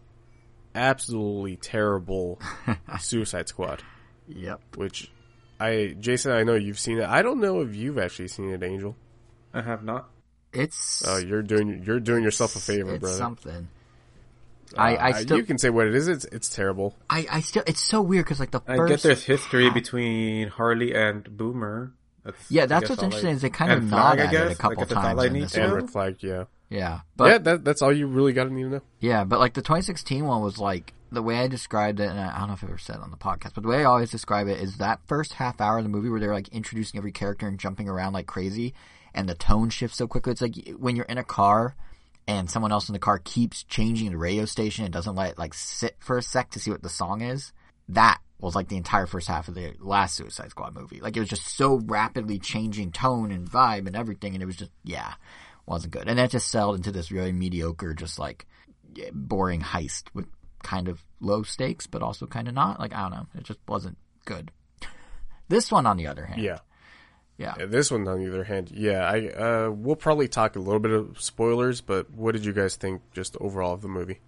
absolutely terrible Suicide Squad, Yep. which I, Jason, I know you've seen it. I don't know if you've actually seen it, Angel. I have not. It's Oh, you're doing you're doing yourself a favor, it's brother. something. I, I Uh, still you can say what it is. It's it's terrible. I, I still it's so weird because like the I first get there's history between Harley and Boomer. That's, Yeah, that's what's interesting I- is they kind of nod Flag, at it a couple Like, times I in need this to And red flag, yeah. yeah, but yeah, that, that's all you really got to need to know. Yeah, but like the 2016 one was like the way I described it, and I don't know if I ever said it on the podcast, but the way I always describe it is that first half hour of the movie where they're like introducing every character and jumping around like crazy, and the tone shifts so quickly. It's like when you're in a car and someone else in the car keeps changing the radio station and doesn't let it like sit for a sec to see what the song is. That was like the entire first half of the last Suicide Squad movie. Like it was just so rapidly changing tone and vibe and everything, and it was just yeah, wasn't good. And that just settled into this really mediocre, just like boring heist with kind of low stakes, but also kind of not. Like I don't know, it just wasn't good. This one, on the other hand, Yeah. yeah, Yeah, This one, on the other hand, yeah, I uh, we'll probably talk a little bit of spoilers, but what did you guys think just overall of the movie?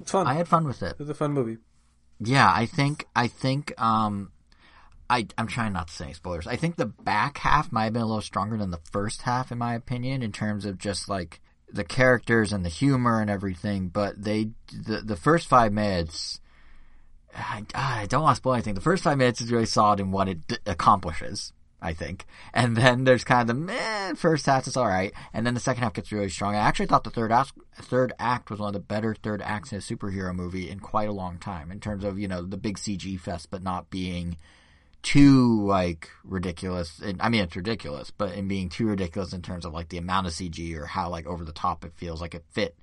It's fun. I had fun with it. It's a fun movie. Yeah, I think I think um I I'm trying not to say spoilers. I think the back half might have been a little stronger than the first half in my opinion in terms of just like the characters and the humor and everything, but they the the first five minutes. I, I don't want to spoil anything. The first five minutes is really solid in what it d- accomplishes. I think. And then there's kind of the meh, first half is all right, and then the second half gets really strong. I actually thought the third act, third act was one of the better third acts in a superhero movie in quite a long time, in terms of you know the big CG fest, but not being too like ridiculous. I mean, it's ridiculous, but in being too ridiculous in terms of like the amount of CG or how like over the top it feels like it fit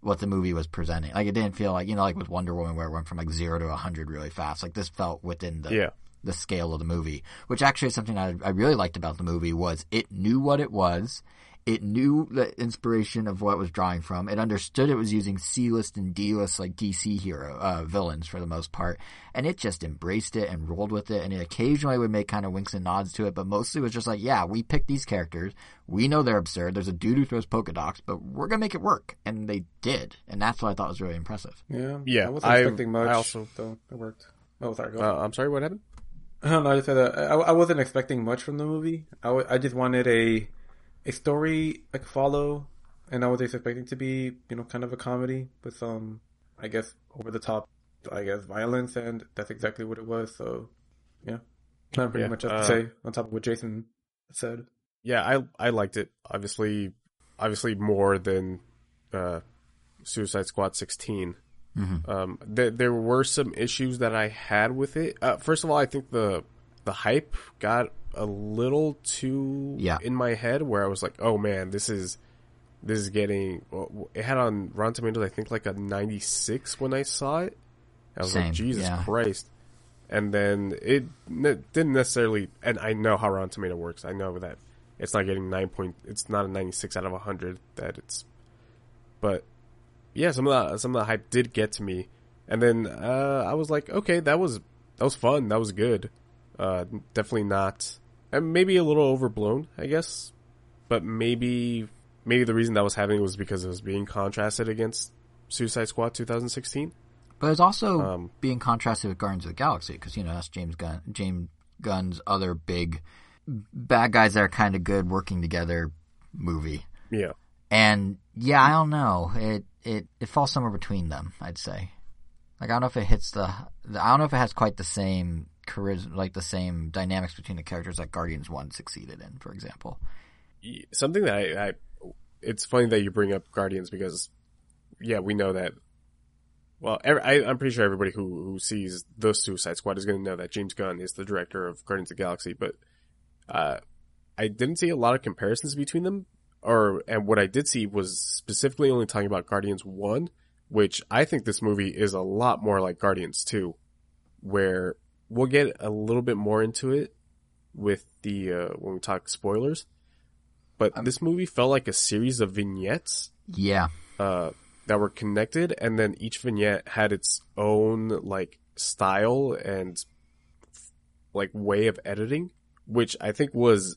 what the movie was presenting. Like it didn't feel like you know like with Wonder Woman where it went from like zero to hundred really fast. Like this felt within the Yeah. The scale of the movie, which actually is something I, I really liked about the movie was it knew what it was. It knew the inspiration of what it was drawing from. It understood it was using C-list and D-list like DC hero uh, villains for the most part, and it just embraced it and rolled with it. And it occasionally would make kind of winks and nods to it, but mostly it was just like, yeah, we picked these characters. We know they're absurd. There's a dude who throws polka dots, but we're gonna make it work, and they did. And that's what I thought was really impressive. Yeah, Yeah, I wasn't I- expecting much. I also- though it worked. Oh, sorry. Go Uh, I'm sorry, what happened? I don't know. I just said that I, I wasn't expecting much from the movie. I, w- I just wanted a a story like follow, and I was expecting to be you know kind of a comedy with some I guess over the top I guess violence, and that's exactly what it was. So yeah, not pretty Yeah, much else uh, to say on top of what Jason said. Yeah, I I liked it. Obviously, obviously more than uh, Suicide Squad 16. Mhm. Um, there there were some issues that I had with it. Uh, first of all, I think the the hype got a little too Yeah. in my head, where I was like, "Oh man, this is this is getting." It had on Rotten Tomatoes, I think, like a 96 when I saw it. I was Same, like, "Jesus yeah. Christ!" And then it ne- didn't necessarily. And I know how Rotten Tomato works. I know that it's not getting nine point. It's not a 96 out of 100. That it's, but yeah, some of the some of the hype did get to me, and then uh, I was like, okay, that was that was fun, that was good. Uh, definitely not, and maybe a little overblown, I guess, but maybe maybe the reason that was happening was because it was being contrasted against Suicide Squad 2016. But it's also Um, being contrasted with Guardians of the Galaxy because you know that's James Gunn, James Gunn's other big bad guys that are kind of good working together movie. Yeah, And yeah, I don't know. It it it falls somewhere between them. I'd say. Like I don't know if it hits the. the I don't know if it has quite the same charisma, like the same dynamics between the characters that Guardians One succeeded in, for example. Something that I, I it's funny that you bring up Guardians because yeah, we know that. Well, every, I, I'm pretty sure everybody who who sees the Suicide Squad is going to know that James Gunn is the director of Guardians of the Galaxy, but uh, I didn't see a lot of comparisons between them. Or and what I did see was specifically only talking about Guardians One, which I think this movie is a lot more like Guardians Two, where we'll get a little bit more into it with the uh, when we talk spoilers. But this movie felt like a series of vignettes Yeah, uh, that were connected, and then each vignette had its own like style and like way of editing, which I think was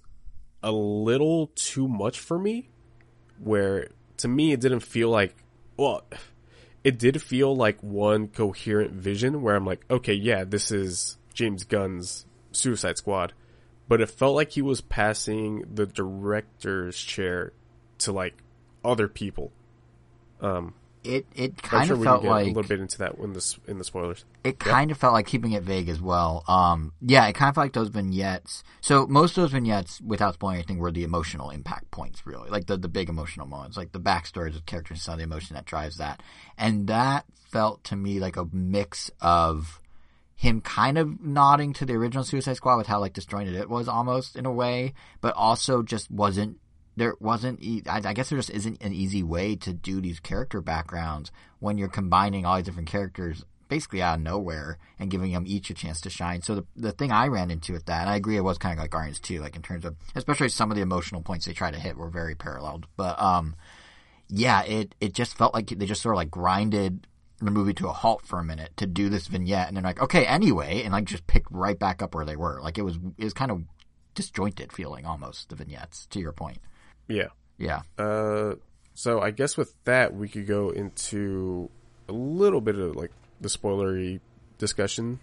a little too much for me. Where to me, it didn't feel like well, it did feel like one coherent vision. Where I'm like, okay, yeah, this is James Gunn's Suicide Squad, but it felt like he was passing the director's chair to like other people. Um, it it kind sure of we felt like a little bit into that in the in the spoilers. It kind of felt like keeping it vague as well. Um, yeah, it kind of felt like those vignettes. So most of those vignettes, without spoiling anything, were the emotional impact points, really, like the the big emotional moments, like the backstories of characters and some of the emotion that drives that. And that felt to me like a mix of him kind of nodding to the original Suicide Squad with how like disjointed it was almost in a way, but also just wasn't there wasn't e- I, I guess there just isn't an easy way to do these character backgrounds when you're combining all these different characters basically out of nowhere and giving them each a chance to shine. So the the thing I ran into with that, I agree, it was kind of like Guardians too, like in terms of especially some of the emotional points they try to hit were very paralleled. But um, yeah, it it just felt like they just sort of like grinded the movie to a halt for a minute to do this vignette, and they're like okay, anyway, and like just picked right back up where they were. Like it was it was kind of disjointed feeling almost the vignettes. To your point, Yeah. yeah. Uh, so I guess with that we could go into a little bit of like the spoilery discussion.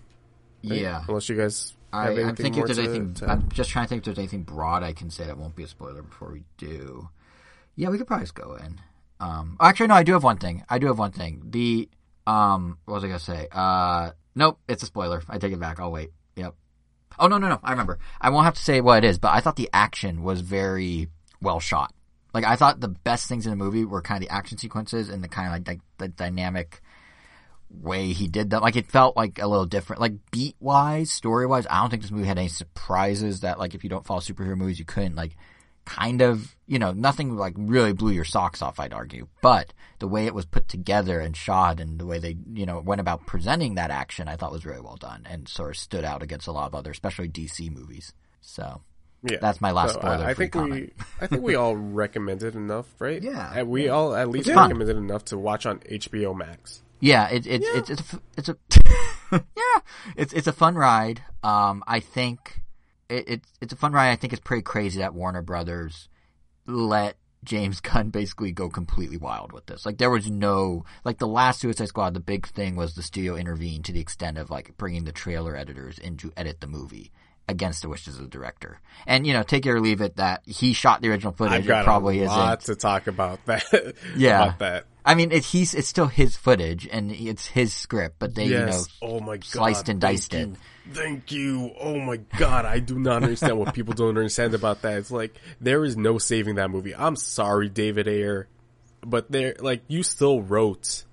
right? Yeah. Unless you guys I, anything I'm thinking if there's anything. to- I'm just trying to think if there's anything broad I can say that won't be a spoiler before we do. Yeah, we could probably just go in. Um, actually, no, I do have one thing. I do have one thing. The um, what was I gonna say? Uh, nope, it's a spoiler. I take it back. I'll wait. Yep. Oh no, no, no. I remember. I won't have to say what it is, but I thought the action was very well shot. Like I thought the best things in the movie were kind of the action sequences and the kind of like, the dynamic way he did that. Like it felt like a little different. Like beat wise, story wise, I don't think this movie had any surprises that like if you don't follow superhero movies, you couldn't like kind of you know nothing like really blew your socks off. I'd argue, but the way it was put together and shot and the way they you know went about presenting that action, I thought was really well done and sort of stood out against a lot of other, especially DC movies. So. Yeah, that's my last So, spoiler. I, I think comment. we, I think we all recommended enough, right? Yeah. And we all at least recommended enough to watch on HBO Max. Yeah, it, it, it's it's a, it's a yeah, it's it's a fun ride. Um, I think it, it's it's a fun ride. I think it's pretty crazy that Warner Brothers let James Gunn basically go completely wild with this. Like there was no like the last Suicide Squad. The big thing was the studio intervened to the extent of like bringing the trailer editors in to edit the movie against the wishes of the director. And you know, take it or leave it that he shot the original footage. I've got it probably a lot isn't. to talk about that. Yeah. about that. I mean, it, he's it's still his footage and it's his script, but they you know oh my god. sliced and diced Thank it. you. Thank you. Oh my god. I do not understand what people don't understand about that. It's like there is no saving that movie. I'm sorry, David Ayer, but there like you still wrote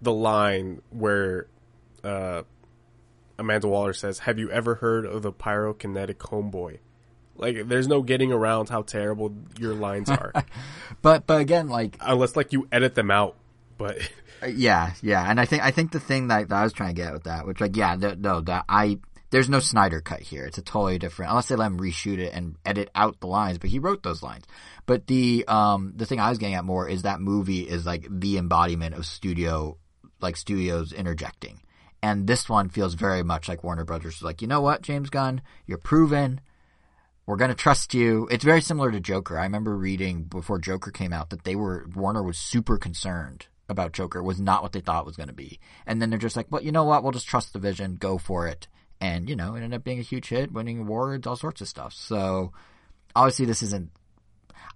the line where uh Amanda Waller says, "Have you ever heard of the pyrokinetic homeboy?" Like there's no getting around how terrible your lines are. But but again, like Unless like you edit them out. But uh, yeah, yeah, and I think I think the thing that, that I was trying to get with that, which like yeah, the, no, that I there's no Snyder cut here. It's a totally different unless they let him reshoot it and edit out the lines, but he wrote those lines. But the um the thing I was getting at more is that movie is like the embodiment of studio like studios interjecting. And this one feels very much like Warner Brothers was like, you know what, James Gunn, you're proven. We're gonna trust you. It's very similar to Joker. I remember reading before Joker came out that they were Warner was super concerned about Joker. It was not what they thought it was gonna be. And then they're just like, well, you know what? We'll just trust the vision. Go for it. And you know, it ended up being a huge hit, winning awards, all sorts of stuff. So obviously, this isn't.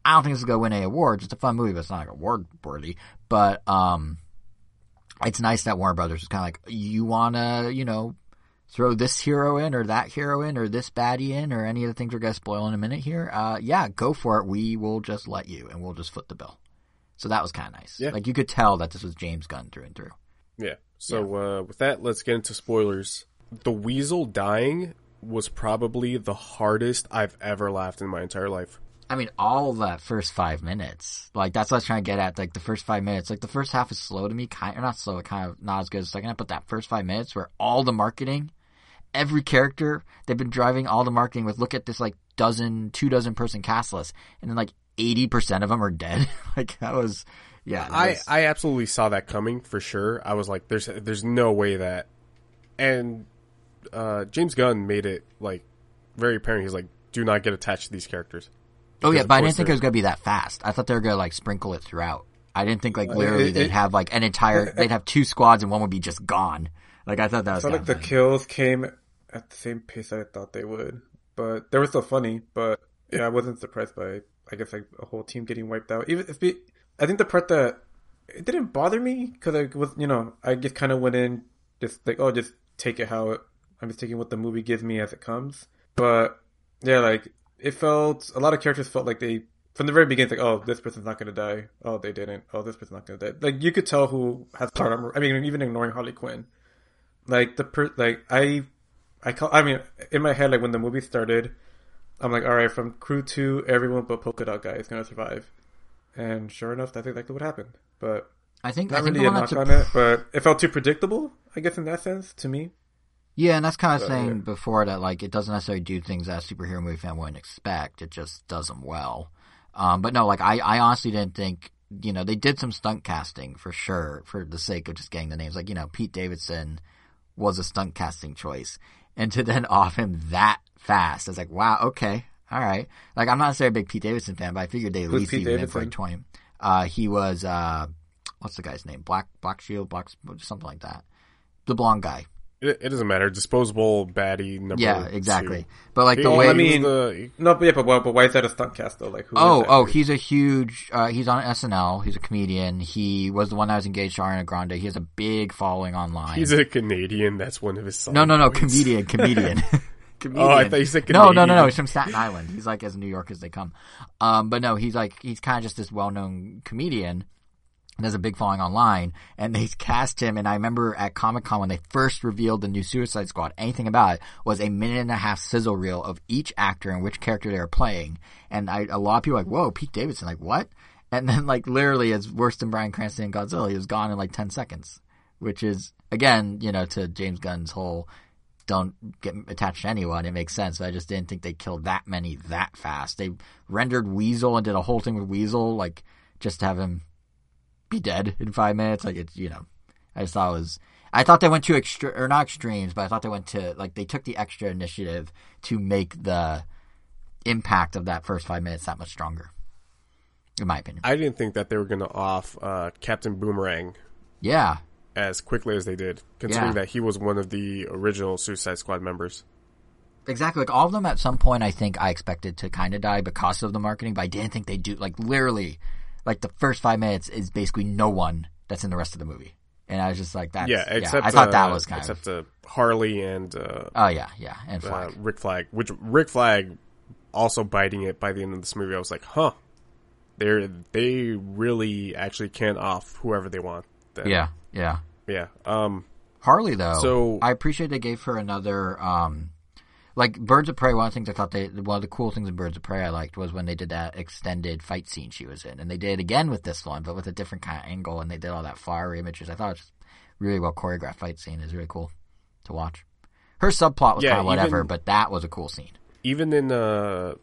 I don't think this is gonna win any awards. It's a fun movie, but it's not like award worthy. But um, it's nice that Warner Brothers is kind of like, you wanna, you know, throw this hero in or that hero in or this baddie in or any of the things we're going to spoil in a minute here, uh, yeah, go for it. We will just let you and we'll just foot the bill. So that was kind of nice. Yeah. Like you could tell that this was James Gunn through and through. Yeah. So Uh, with that, let's get into spoilers. The weasel dying was probably the hardest I've ever laughed in my entire life. I mean, all that first five minutes, like that's what I was trying to get at. Like the first five minutes, like the first half is slow to me, kind or not slow, kind of not as good as the second half. But that first five minutes, where all the marketing, every character they've been driving all the marketing with. Look at this, like dozen, two dozen person cast list, and then like eighty percent of them are dead. like that was, yeah. that I, was- I absolutely saw that coming for sure. I was like, there's there's no way that, and uh, James Gunn made it like very apparent. He's like, do not get attached to these characters. Oh yeah, but I didn't think it was gonna be that fast. I thought they were gonna like sprinkle it throughout. I didn't think like uh, literally it- they'd it- have like an entire they'd have two squads and one would be just gone. Like I thought that was I felt like the kills came at the same pace I thought they would, but they were still funny. But yeah, I wasn't surprised by I guess like a whole team getting wiped out. Even if it, I think the part that it didn't bother me because I was you know I just kind of went in just like oh just take it how it, I'm just taking what the movie gives me as it comes. But yeah, like it felt a lot of characters felt like they from the very beginning like oh this person's not gonna die. Oh they didn't. Oh this person's not gonna die. Like you could tell who has part armor. I mean even ignoring Harley Quinn. Like the per like I I call I mean in my head like when the movie started I'm like all right from crew two everyone but polka dot guy is gonna survive. And sure enough that's exactly what happened. But I think I think really a knock that on it but it felt too predictable I guess in that sense to me Yeah, and that's kind of So, saying before that like it doesn't necessarily do things that a superhero movie fan wouldn't expect. It just does them well. Um, but no, like I, I honestly didn't think you know they did some stunt casting for sure for the sake of just getting the names. Like you know Pete Davidson was a stunt casting choice, and to then off him that fast, I was like, wow, okay, all right. Like I'm not necessarily a big Pete Davidson fan, but I figured they at Who's least Pete him for like twenty. Uh, he was uh, what's the guy's name? Black Black Shield, Black something like that. The blonde guy. It, it doesn't matter. Disposable baddie number. Yeah, exactly. two. But like the He- way I mean- the- No, but yeah, but, why- but why is that a stunt cast though? Like, who is Oh, that? oh, he's a huge. Uh, he's on SNL. He's a comedian. He was the one that was engaged to Ariana Grande. He has a big following online. he's a Canadian. That's one of his. no, no, no, songs. comedian, comedian. comedian. Oh, I thought you said No, no, no, no. He's from Staten Island. He's like as New York as they come. Um, but no, he's like he's kind of just this well-known comedian. There's a big following online, and they cast him. And I remember at Comic Con when they first revealed the new Suicide Squad, anything about it was a minute and a half sizzle reel of each actor and which character they were playing. And I, a lot of people were like, "Whoa, Pete Davidson!" Like what? And then like literally, it's worse than Bryan Cranston and Godzilla. He was gone in like ten seconds, which is again, you know, to James Gunn's whole don't get attached to anyone. It makes sense. But I just didn't think they killed that many that fast. They rendered Weasel and did a whole thing with Weasel, like just to have him be dead in five minutes. Like it's you know, I just thought it was. I thought they went to extra or not extremes, but I thought they went to like they took the extra initiative to make the impact of that first five minutes that much stronger. In my opinion, I didn't think that they were going to off uh, Captain Boomerang yeah, as quickly as they did, considering Yeah. that he was one of the original Suicide Squad members. Exactly. Like all of them at some point, I think I expected to kind of die because of the marketing, but I didn't think they'd do, like, literally, like the first five minutes is basically no one that's in the rest of the movie. And I was just like, that's, Yeah, except I thought uh, that was kind except of, uh, Harley and uh, oh yeah, yeah, and uh, Flag. Rick Flag, which Rick Flag also biting it by the end of this movie. I was like, huh, they they really actually can off whoever they want. Then. yeah, yeah. yeah. Um, Harley though, So- I appreciate they gave her another, um, like Birds of Prey. One of the things I thought they, one of the cool things in Birds of Prey I liked was when they did that extended fight scene she was in, and they did it again with this one, but with a different kind of angle, and they did all that flowery images. I thought it was really well choreographed fight scene. is really cool to watch. Her subplot was Yeah, kind of whatever, even- but that was a cool scene. even in uh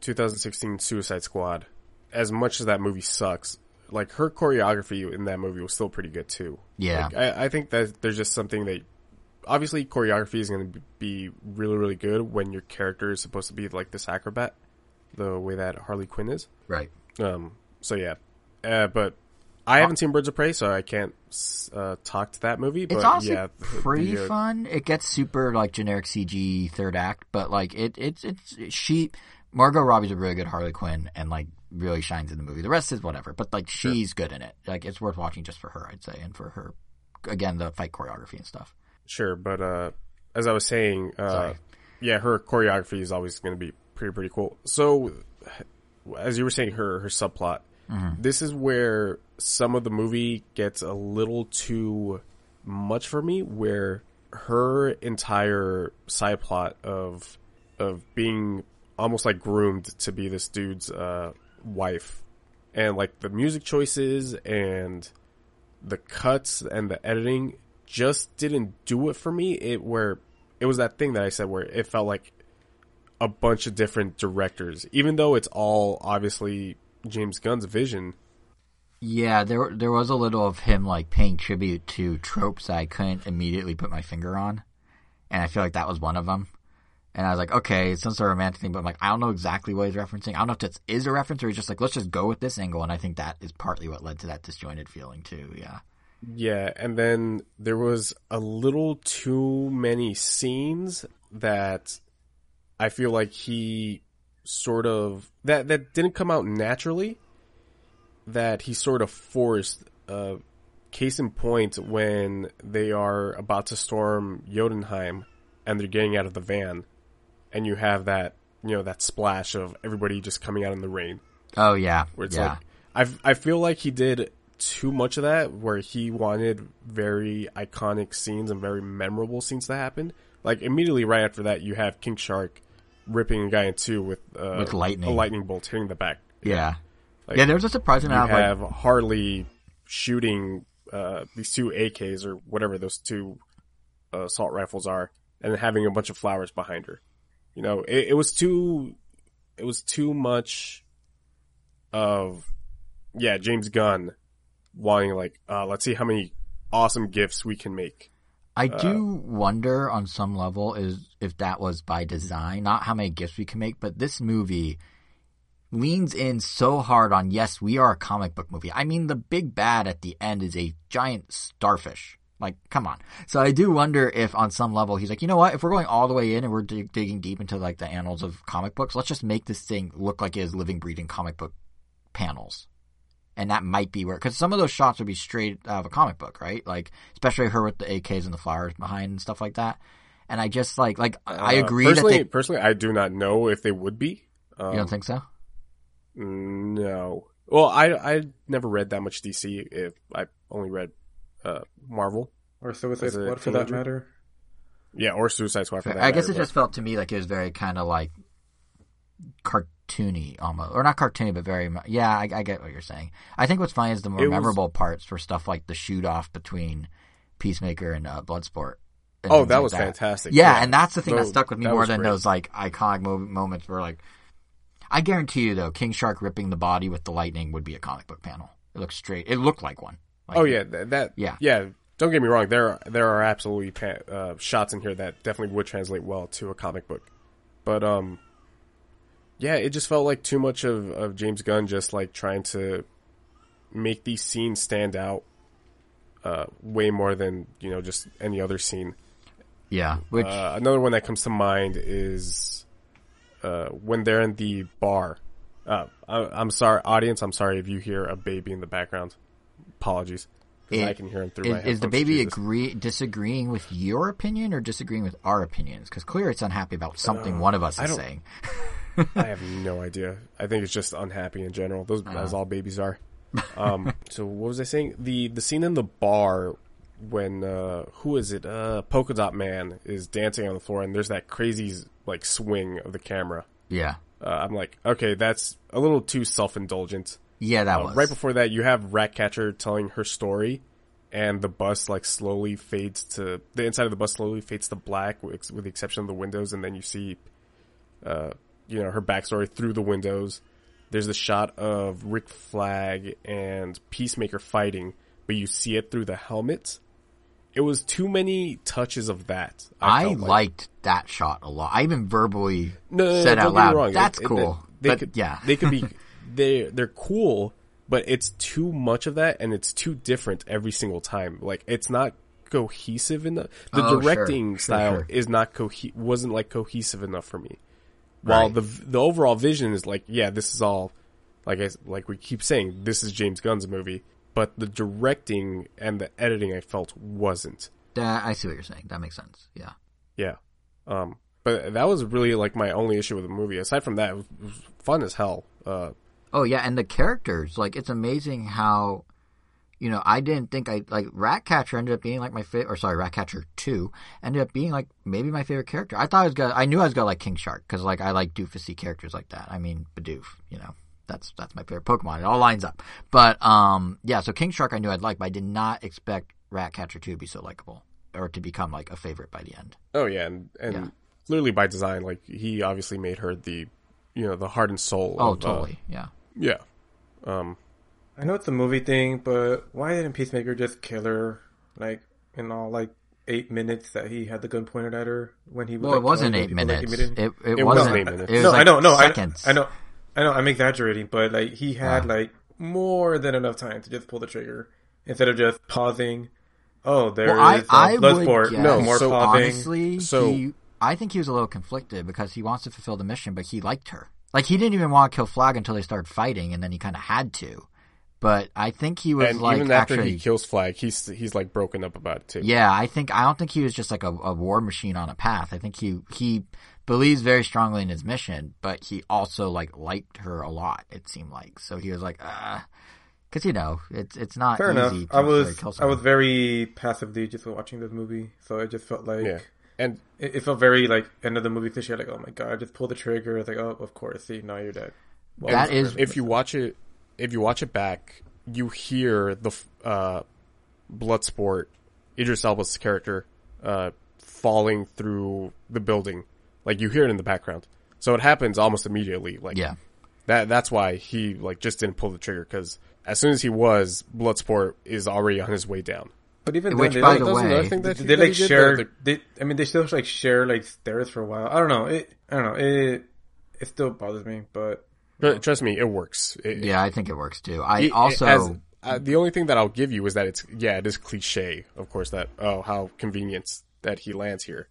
2016 Suicide Squad, as much as that movie sucks, like her choreography in that movie was still pretty good too. Yeah. Like, I, I think that there's just something that obviously choreography is going to be really really good when your character is supposed to be like this acrobat, the way that Harley Quinn is. Right. Um. So yeah, uh, but I haven't seen Birds of Prey, so I can't uh, talk to that movie. But It's also yeah, pretty the, uh, fun. It gets super like generic CG third act, but like it, it's it's she Margot Robbie's a really good Harley Quinn and like really shines in the movie. The rest is whatever, but like she's good in it. Like it's worth watching just for her, I'd say, and for her again the fight choreography and stuff. Sure, but uh, as I was saying, uh, yeah, her choreography is always going to be pretty pretty cool. So, as you were saying, her her subplot, this is where some of the movie gets a little too much for me. Where her entire side plot of of being almost like groomed to be this dude's uh, wife, and like the music choices and the cuts and the editing just didn't do it for me. It where it was that thing that I said where it felt like a bunch of different directors, even though it's all obviously James Gunn's vision. Yeah, there there was a little of him like paying tribute to tropes that I couldn't immediately put my finger on, and I feel like that was one of them. And I was like, okay, it's some sort of romantic thing, but I'm like, I don't know exactly what he's referencing. I don't know if this is a reference or he's just like, let's just go with this angle. And I think that is partly what led to that disjointed feeling too. Yeah. Yeah, and then there was a little too many scenes that I feel like he sort of that that didn't come out naturally. That he sort of forced. Uh, case in point, when they are about to storm Jotunheim and they're getting out of the van, and you have that you know that splash of everybody just coming out in the rain Oh yeah. where it's yeah. like I I feel like he did too much of that where he wanted very iconic scenes and very memorable scenes to happen. Like immediately right after that, you have King Shark ripping a guy in two with uh, With lightning. a lightning bolt hitting the back. yeah. Like, yeah, there was a surprising You amount of like, have Harley shooting uh, these two AKs or whatever those two uh, assault rifles are, and having a bunch of flowers behind her. You know, it, it was too, it was too much of, yeah, James Gunn wanting like, uh, let's see how many awesome gifts we can make. I Uh, do wonder on some level is if that was by design, not how many gifts we can make, but this movie leans in so hard on yes, we are a comic book movie. I mean, the big bad at the end is a giant starfish. Like, come on. So I do wonder if on some level he's like, you know what? If we're going all the way in and we're dig- digging deep into like the annals of comic books, let's just make this thing look like it is living, breathing comic book panels. And that might be where, because some of those shots would be straight out of a comic book, right? Like, especially her with the AKs and the flowers behind and stuff like that. And I just like, like, I Uh, agree that personally, they, personally, I do not know if they would be. Um, you don't think so? No. Well, I I never read that much DC. If I only read uh, Marvel, Or Suicide Squad for that matter. yeah, or Suicide Squad. For that I guess matter, it just felt to me like it was very kind of like cartoony almost, or not cartoony, but very. Yeah, I, I get what you're saying. I think what's funny is the more It was- memorable parts were stuff like the shoot off between Peacemaker and uh, Bloodsport. and Oh, that like was fantastic. Yeah, and that's the thing that stuck with me more than great. those like iconic mo- moments where like. I guarantee you though, King Shark ripping the body with the lightning would be a comic book panel. It looks straight. It looked like one. Like, Oh yeah, that, that Yeah. yeah. Don't get me wrong. There are, there are absolutely pa- uh, shots in here that definitely would translate well to a comic book, but um, yeah, it just felt like too much of, of James Gunn just like trying to make these scenes stand out uh, way more than you know just any other scene. yeah. Which Uh, another one that comes to mind is uh, when they're in the bar. Uh, I, I'm sorry, audience. I'm sorry if you hear a baby in the background. Apologies. It- I can hear him through my Is, is the baby Jesus. agree disagreeing with your opinion or disagreeing with our opinions? Because clearly it's unhappy about something one of us is saying. I have no idea. I think it's just unhappy in general. Those Uh-huh. as all babies are. Um, so what was I saying? The the scene in the bar when uh, who is it? Uh, Polka Dot Man is dancing on the floor, and there's that crazy like swing of the camera. Yeah, Uh, I'm like, okay, that's a little too self indulgent. yeah, that Uh, was right before that, you have Ratcatcher telling her story, and the bus like slowly fades to the inside of the bus slowly fades to black, with, with the exception of the windows, and then you see, uh, you know, her backstory through the windows. There's a shot of Rick Flag and Peacemaker fighting, but you see it through the helmet. It was too many touches of that. I, felt like. liked that shot a lot. I even verbally No, no, no, said out loud. "That's It- it- cool." They but could, yeah, they could be they they're cool, but it's too much of that, and it's too different every single time. Like it's not cohesive enough. The Oh, sure, directing sure, style sure. is not cohe- wasn't like cohesive enough for me. While Right. the the overall vision is like, yeah, this is all like I, like we keep saying, this is James Gunn's movie, but the directing and the editing I felt wasn't. That- I see what you're saying. That makes sense. Yeah. Yeah. Um, but that was really like my only issue with the movie. Aside from that, it was, it was fun as hell. Uh, Oh yeah, and the characters, like it's amazing how, you know, I didn't think I like Ratcatcher ended up being like my favorite, or sorry, Ratcatcher two ended up being like maybe my favorite character. I thought I was gonna, I knew I was gonna like King Shark because like I like doofusy characters like that. I mean, Bidoof, you know, that's that's my favorite Pokemon. It all lines up. But um, yeah, so King Shark I knew I'd like, but I did not expect Ratcatcher two to be so likable or to become like a favorite by the end. oh yeah, and and Yeah. clearly by design, like he obviously made her the, you know, the heart and soul. Oh, of, uh, totally, yeah. yeah. Um, I know it's a movie thing, but why didn't Peacemaker just kill her like in all like eight minutes that he had the gun pointed at her when he was? Well, like, it wasn't eight people, like, minutes. immediately? it, it, It wasn't wasn't eight minutes. It was no, like I know, no, I, seconds. I know, I know. I'm exaggerating, but like he had Wow. like more than enough time to just pull the trigger instead of just pausing. Oh, there is Well, I, uh, I would Bloodsport. guess, No, more so pausing. honestly, So- he, I think he was a little conflicted because he wants to fulfill the mission, but he liked her. Like he didn't even want to kill Flag until they started fighting, and then he kind of had to. But I think he was and like even after actually, he kills Flag, he's he's like broken up about it too. yeah. I think I don't think he was just like a, a war machine on a path. I think he he believes very strongly in his mission, but he also like liked her a lot. It seemed like so he was like, ah, because you know it's it's not Fair enough. To I was kill I was very passively just watching this movie, so it just felt like yeah. And it, it felt very like end of the movie cliche. Like, oh my god, just pull the trigger. It's like, oh, of course. See, now you're dead. Well, That is- if you watch it, if you watch it back, you hear the uh, Bloodsport, Idris Elba's character, uh, falling through the building. Like you hear it in the background. So it happens almost immediately. Like yeah. that. That's why he like just didn't pull the trigger because as soon as he was, Bloodsport is already on his way down. But even Which, then, by they, the way- thing that they, he- they like he did, share. They, I mean, they still like share like stairs for a while. I don't know. It. I don't know. It. It still bothers me, but But trust me, it works. It- Yeah, I think it works too. I it- also as uh, the only thing that I'll give you is that it's yeah, it is cliche, of course. That oh, how convenient that he lands here.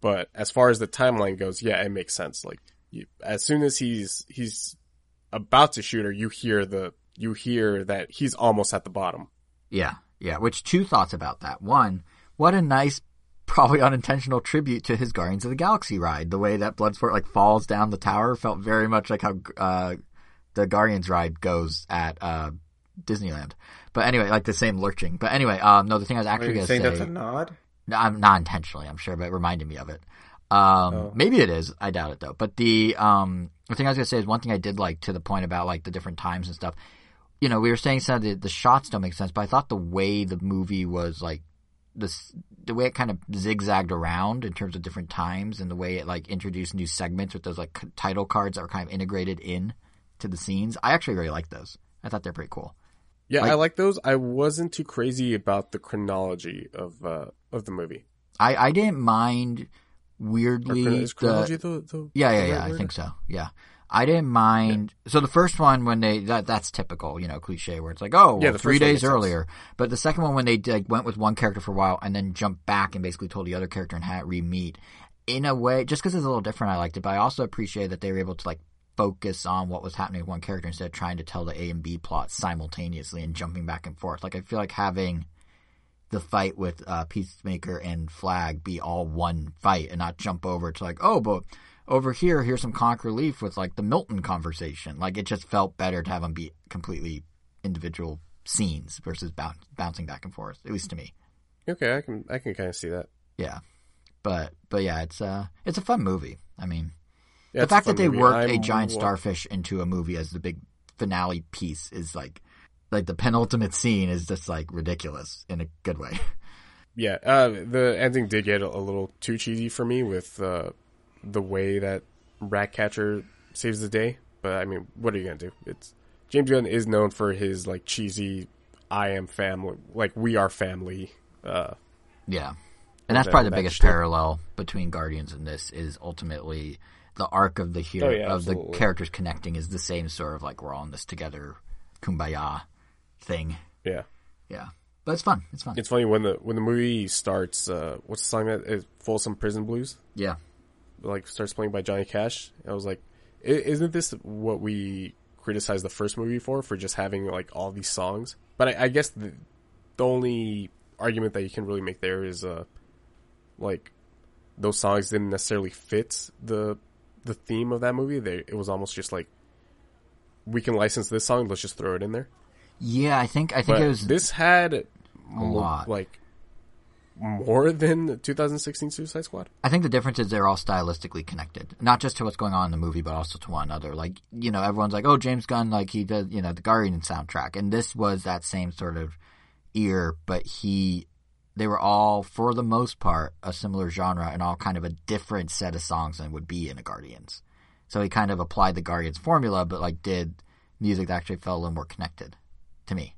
But as far as the timeline goes, yeah, it makes sense. Like you, as soon as he's he's about to shoot her, you hear the you hear that he's almost at the bottom. Yeah, yeah. Which two thoughts about that? One, what a nice, probably unintentional tribute to his Guardians of the Galaxy ride. The way that Bloodsport like falls down the tower felt very much like how uh, the Guardians ride goes at uh, Disneyland. But anyway, like the same lurching. But anyway, um, no, the thing I was actually going to say, that's a nod? no, I'm not intentionally, I'm sure, but it reminded me of it. Um, Oh. maybe it is. I doubt it though. But the, um, the thing I was going to say is one thing I did like to the point about like the different times and stuff. You know, we were saying some of the, the shots don't make sense, but I thought the way the movie was like, this, the way it kind of zigzagged around in terms of different times and the way it like introduced new segments with those like c- title cards that were kind of integrated in to the scenes. I actually really like those. I thought they're pretty cool. Yeah, Like- I like those. I wasn't too crazy about the chronology of uh of the movie. I, I didn't mind weirdly is the, chronology the, the Yeah, yeah, right yeah. I word? think so. Yeah, I didn't mind. So the first one, when they that that's typical, you know, cliche where it's like, oh, well, Yeah, three days makes sense. earlier. But the second one, when they like, went with one character for a while and then jumped back and basically told the other character and had it re-meet, in a way, just because it's a little different, I liked it. But I also appreciate that they were able to like focus on what was happening with one character instead of trying to tell the A and B plot simultaneously and jumping back and forth. Like I feel like having the fight with uh, Peacemaker and Flag be all one fight and not jump over to like, oh, but over here, here's some comic relief with like the Milton conversation. Like it just felt better to have them be completely individual scenes versus boun- bouncing back and forth. At least to me, Okay, I can I can kind of see that. yeah. But but yeah, it's uh it's a fun movie. I mean, Yeah, the fact that they movie. worked a I'm giant wa- starfish into a movie as the big finale piece is like like the penultimate scene is just like ridiculous in a good way. Yeah, uh, the ending did get a, a little too cheesy for me with uh, the way that Ratcatcher saves the day. But I mean, what are you gonna do? It's James Gunn is known for his like cheesy "I am family," like "We are family." Uh, Yeah. And that's that- probably the that biggest shtick. parallel between Guardians and this is ultimately the arc of the hero Oh, yeah, of the characters connecting is the same sort of like we're all in this together kumbaya thing. yeah, Yeah. But it's fun. It's fun. it's funny when the when the movie starts. Uh, what's the song that is Folsom Prison Blues? yeah. Like starts playing by Johnny Cash. I was like, "I- isn't this what we criticized the first movie for? For just having like all these songs? But I, I guess the, the only argument that you can really make there is uh like those songs didn't necessarily fit the the theme of that movie. They it was almost just like we can license this song, let's just throw it in there. Yeah, I think I think But it was this had a lot. like more than the 2016 Suicide Squad. I think the difference is they're all stylistically connected, not just to what's going on in the movie, but also to one another. Like, you know, everyone's like, "Oh, James Gunn, like he does, you know, the Guardian soundtrack," and this was that same sort of ear, but he, they were all, for the most part, a similar genre and all kind of a different set of songs than would be in a Guardians. So he kind of applied the Guardians formula, but like did music that actually felt a little more connected to me.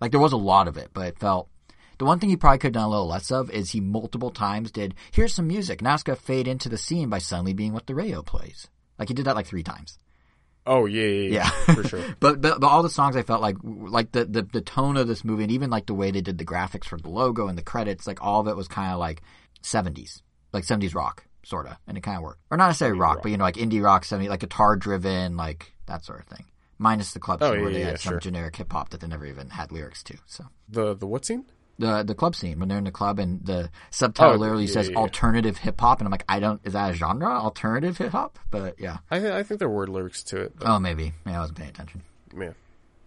Like there was a lot of it, but it felt the one thing he probably could have done a little less of is he multiple times did, here's some music. Now it's going to fade into the scene by suddenly being what the radio plays. Like he did that like three times. Oh yeah, yeah, yeah, Yeah. for sure. But, but but all the songs I felt like like the, the the tone of this movie and even like the way they did the graphics for the logo and the credits, like all of it was kind of like 70s, like 70s rock sort of, and it kind of worked. Or not necessarily rock, rock. but you know like indie rock, 70 like guitar driven, like that sort of thing. Minus the club Oh, scene yeah, where they yeah, had some sure. generic hip hop that they never even had lyrics to. So The the what scene? The the club scene when they're in the club and the subtitle Oh, literally yeah, says yeah, alternative hip hop and I'm like I don't is that a genre alternative hip hop but yeah I th- I think there were word lyrics to it. But, oh maybe yeah I wasn't paying attention yeah.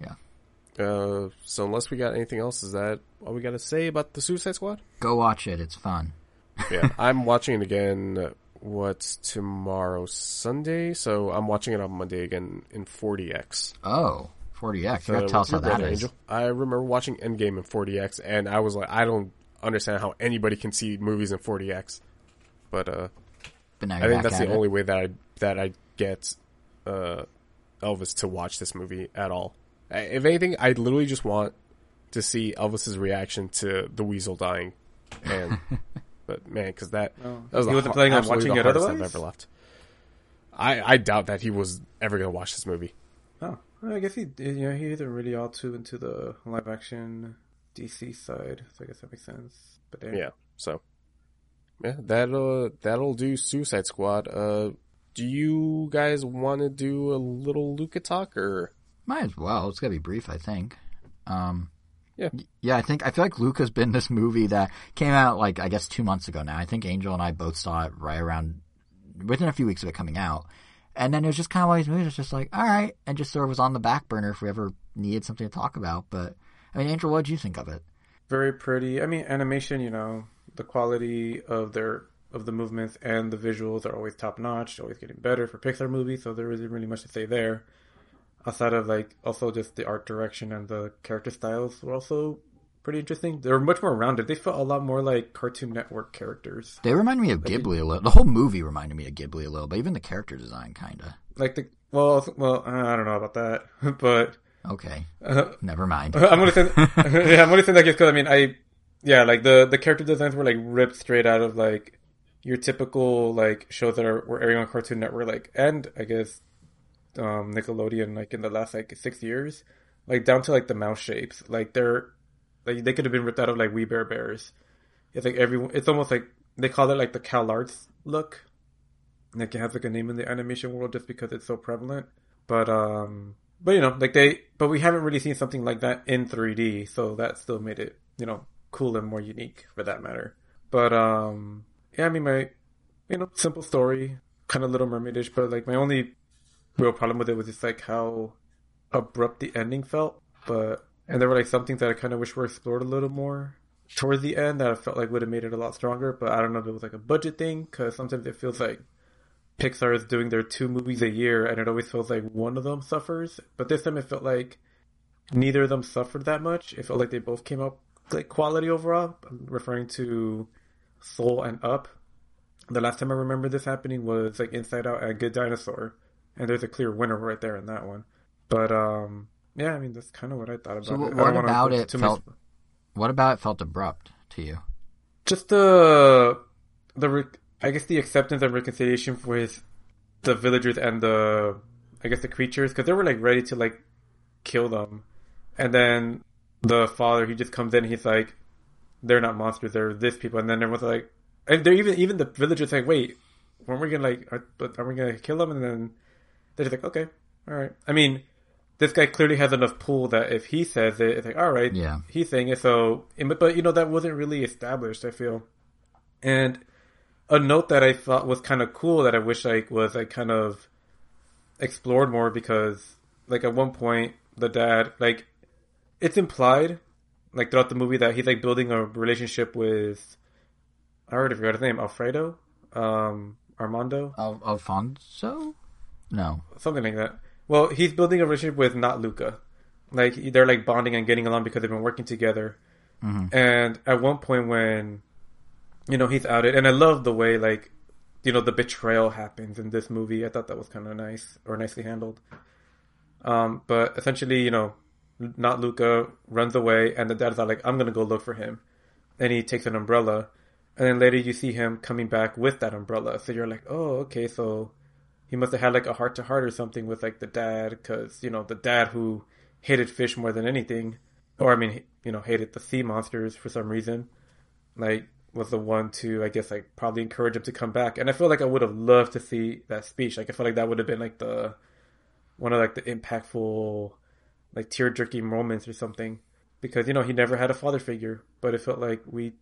yeah Uh, so unless we got anything else, is that all we got to say about the Suicide Squad? go watch it it's fun Yeah, I'm watching it again. What's tomorrow? Sunday. So I'm watching it on Monday again in 40x. oh 4DX you gotta Uh, tell us how with your that brother, is Angel. I remember watching Endgame in 4DX, and I was like, I don't understand how anybody can see movies in 4DX. But uh, but now I think that's the it. only way that I that I get uh, Elvis to watch this movie at all. If anything, I literally just want to see Elvis's reaction to the weasel dying, and but man, because that, Oh. that was He the wasn't har- planning on watching the it hardest otherwise? I've ever left. I I doubt that he was ever going to watch this movie. Oh, I guess he, you know, he isn't really all too into the live action DC side, so I guess that makes sense. But damn. Yeah. So, yeah, that'll that'll do Suicide Squad. Uh, do you guys want to do a little Luca talk or? Might as well. It's gotta be brief, I think. Um, Yeah. yeah. I think I feel like Luca's been this movie that came out like I guess two months ago now. I think Angel and I both saw it right around within a few weeks of it coming out, and then it was just kind of one these movies. It's just like all right, and just sort of was on the back burner if we ever needed something to talk about. But I mean, Angel, what did you think of it? very pretty. I mean, animation. You know, the quality of their of the movements and the visuals are always top notch. Always getting better for Pixar movies. So there isn't really much to say there. Outside of like also just the art direction and the character styles were also pretty interesting. They were much more rounded. They felt a lot more like Cartoon Network characters. They remind me of Ghibli a little. The whole movie reminded me of Ghibli a little, but even the character design kind of. Like the well, well, I don't know about that, but Okay, uh, never mind. I'm gonna say, yeah, I'm gonna say that because I mean, I, yeah, like the the character designs were like ripped straight out of like your typical like shows that are were airing on Cartoon Network, like and I guess um Nickelodeon, like in the last like six years, like down to like the mouse shapes, like they're like they could have been ripped out of like We Bare Bears. It's like everyone. It's almost like they call it like the Cal Arts look. Like it has like a name in the animation world just because it's so prevalent. But um, but you know, like they, but we haven't really seen something like that in 3D, so that still made it, you know, cool and more unique for that matter. But um, yeah, I mean, my, you know, simple story, kind of Little Mermaidish, but like my only real problem with it was just like how abrupt the ending felt. But and there were like some things that I kind of wish were explored a little more towards the end that I felt like would have made it a lot stronger. But I don't know if it was like a budget thing because sometimes it feels like Pixar is doing their two movies a year, and it always feels like one of them suffers. But this time, it felt like neither of them suffered that much. It felt like they both came up like quality overall. I'm referring to Soul and Up. The last time I remember this happening was like Inside Out and Good Dinosaur, and there's a clear winner right there in that one. But um, yeah, I mean that's kind of what I thought about So it. what- I don't what wanna about it felt- What about it felt abrupt to you? just the the I guess the acceptance and reconciliation with the villagers and the I guess the creatures because they were like ready to like kill them, and then the father he just comes in he's like, they're not monsters, they're this people, and then everyone's like, and they're even even the villagers like, wait, weren't we gonna like, are, but are we gonna kill them? And then they're just like, okay, all right. I mean. This guy clearly has enough pull that if he says it, it's like, all right, Yeah. he's saying it. So, but, you know that wasn't really established. I feel, and a note that I thought was kind of cool that I wish I was like kind of explored more because like at one point the dad like it's implied like throughout the movie that he's like building a relationship with I already forgot his name Alfredo um Armando Al- Alfonso? No. something like that. Well, he's building a relationship with not Luca. Like they're like bonding and getting along because they've been working together. And at one point when you know he's outed, and I love the way like you know the betrayal happens in this movie. I thought that was kind of nice or nicely handled. Um, but essentially, you know, not Luca runs away, and the dad's like, "I'm gonna go look for him," and he takes an umbrella, and then later you see him coming back with that umbrella. So you're like, "Oh, okay, so." He must have had like a heart to heart or something with like the dad because you know the dad who hated fish more than anything or i mean you know hated the sea monsters for some reason like was the one to i guess like probably encourage him to come back. And i feel like i would have loved to see that speech. Like i feel like that would have been like the one of like the impactful like tear jerking moments or something. Because you know he never had a father figure but it felt like we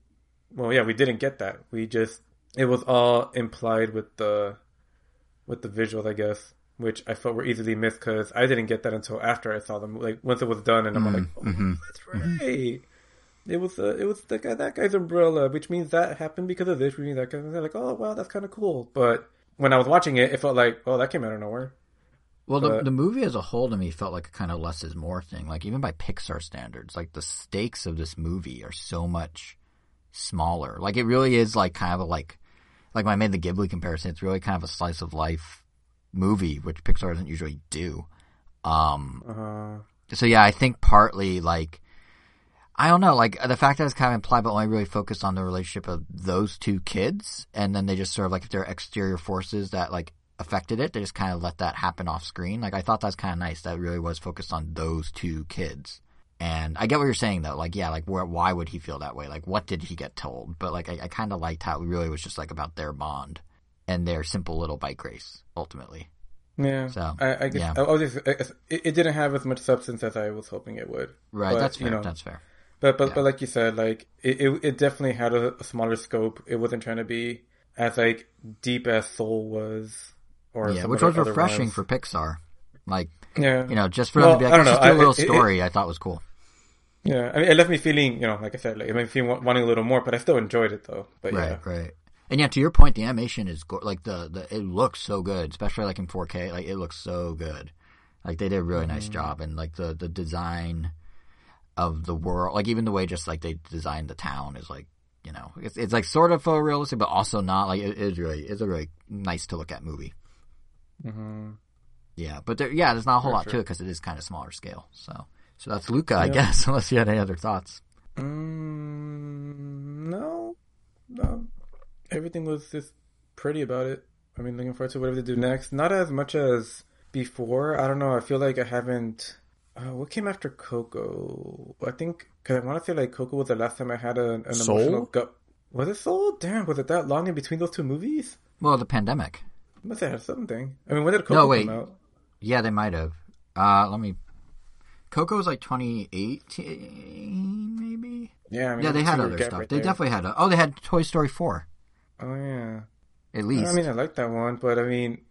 well yeah we didn't get that. We just it was all implied with the with the visuals, I guess, which I felt were easily missed because I didn't get that until after I saw them. Like once it was done, and I'm like, oh, that's right. It was uh, it was the guy that guy's umbrella, which means that happened because of this. Which means that guy. They're like, oh wow, that's kind of cool. But when I was watching it, it felt like, oh, that came out of nowhere. Well, the, the movie as a whole to me felt like a kind of less is more thing. Like even by Pixar standards, like the stakes of this movie are so much smaller. Like it really is like kind of a like, like when I made the Ghibli comparison, it's really kind of a slice of life movie, which Pixar doesn't usually do. Um, Uh, so yeah, I think partly like I don't know, like the fact that it's kind of implied, but only really focused on the relationship of those two kids, and then they just sort of like if there are exterior forces that like affected it. They just kind of let that happen off screen. Like I thought that was kind of nice. That really was focused on those two kids. And I get what you're saying though. Like, yeah, like where, why would he feel that way? Like, what did he get told? But like, I, I kind of liked how it really was just like about their bond and their simple little bike race ultimately. Yeah. So, I, I guess yeah. I, oh, I just, it, it didn't have as much substance as I was hoping it would. Right. But, that's fair. you know, that's fair. But but Yeah. but like you said, like it it, it definitely had a, a smaller scope. It wasn't trying to be as like deep as Soul was, or Yeah, which was refreshing for Pixar. Like, yeah you know, just for Well, them to be like, just know. do a I- little it- it- story, I thought was cool. Yeah. I mean, it left me feeling you know like I said, like it made me feel wanting a little more, but I still enjoyed it though. But Right, yeah, right. And yeah, to your point, the animation is go- like the, the it looks so good, especially like in 4K. Like it looks so good. Like they did a really nice job, and like the the design of the world, like even the way just like they designed the town is like you know it's it's like sort of photorealistic, but also not. Like it is really it's a really nice to look at movie. hmm Yeah, but there, yeah, there's not a whole For lot to it because it is kind of smaller scale. So so that's Luca, I Yeah. guess. Unless you had any other thoughts. Mm, no, no. Everything was just pretty about it. I mean, looking forward to whatever they do next. Not as much as before. I don't know. I feel like I haven't. Uh, what came after Coco? I think because I want to say like Coco was the last time I had a, an Soul? emotional gut. Was it Soul? Damn, was it that long in between those two movies? Well, the pandemic. Must have had something. I mean, when did Coco No, wait. come out? Yeah, they might have. Uh, let me. Coco was like 2018, maybe. Yeah, I mean, Yeah, they had other stuff. right they there. definitely had. A, oh, they had Toy Story 4 Oh yeah. at least. I mean, I like that one, but I mean,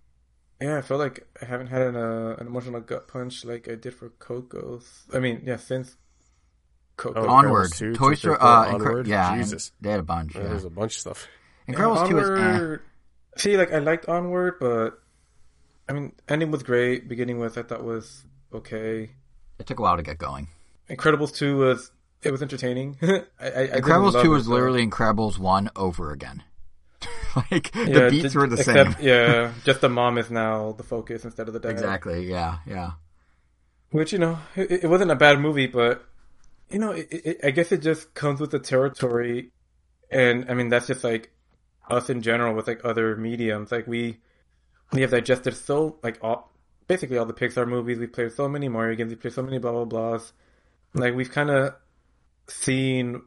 yeah, I feel like I haven't had an, uh, an emotional gut punch like I did for Coco's. I mean, yeah, since Coco. Oh, Onward, 2, Toy Toy Story. Story Uh, 4, Incre- yeah, Jesus. they had a bunch. Yeah, Yeah. There's a bunch of stuff. Incredibles Yeah, 2 is. Eh. See, like I liked Onward, but I mean, ending was great. Beginning with I thought was okay. It took a while to get going. Incredibles two was it was entertaining. I, I, Incredibles 2 was literally Incredibles 1 over again. like, the Yeah, beats ju- were the except, same. Yeah, just the mom is now the focus instead of the dad. Exactly, yeah, yeah. Which you know, it, it wasn't a bad movie, but you know, it, it, I guess it just comes with the territory, and I mean that's just like us in general with like other mediums. Like we we have digested so like all basically all the Pixar movies. We played so many Mario games. We played so many blah blah blahs. Like we've kind of seen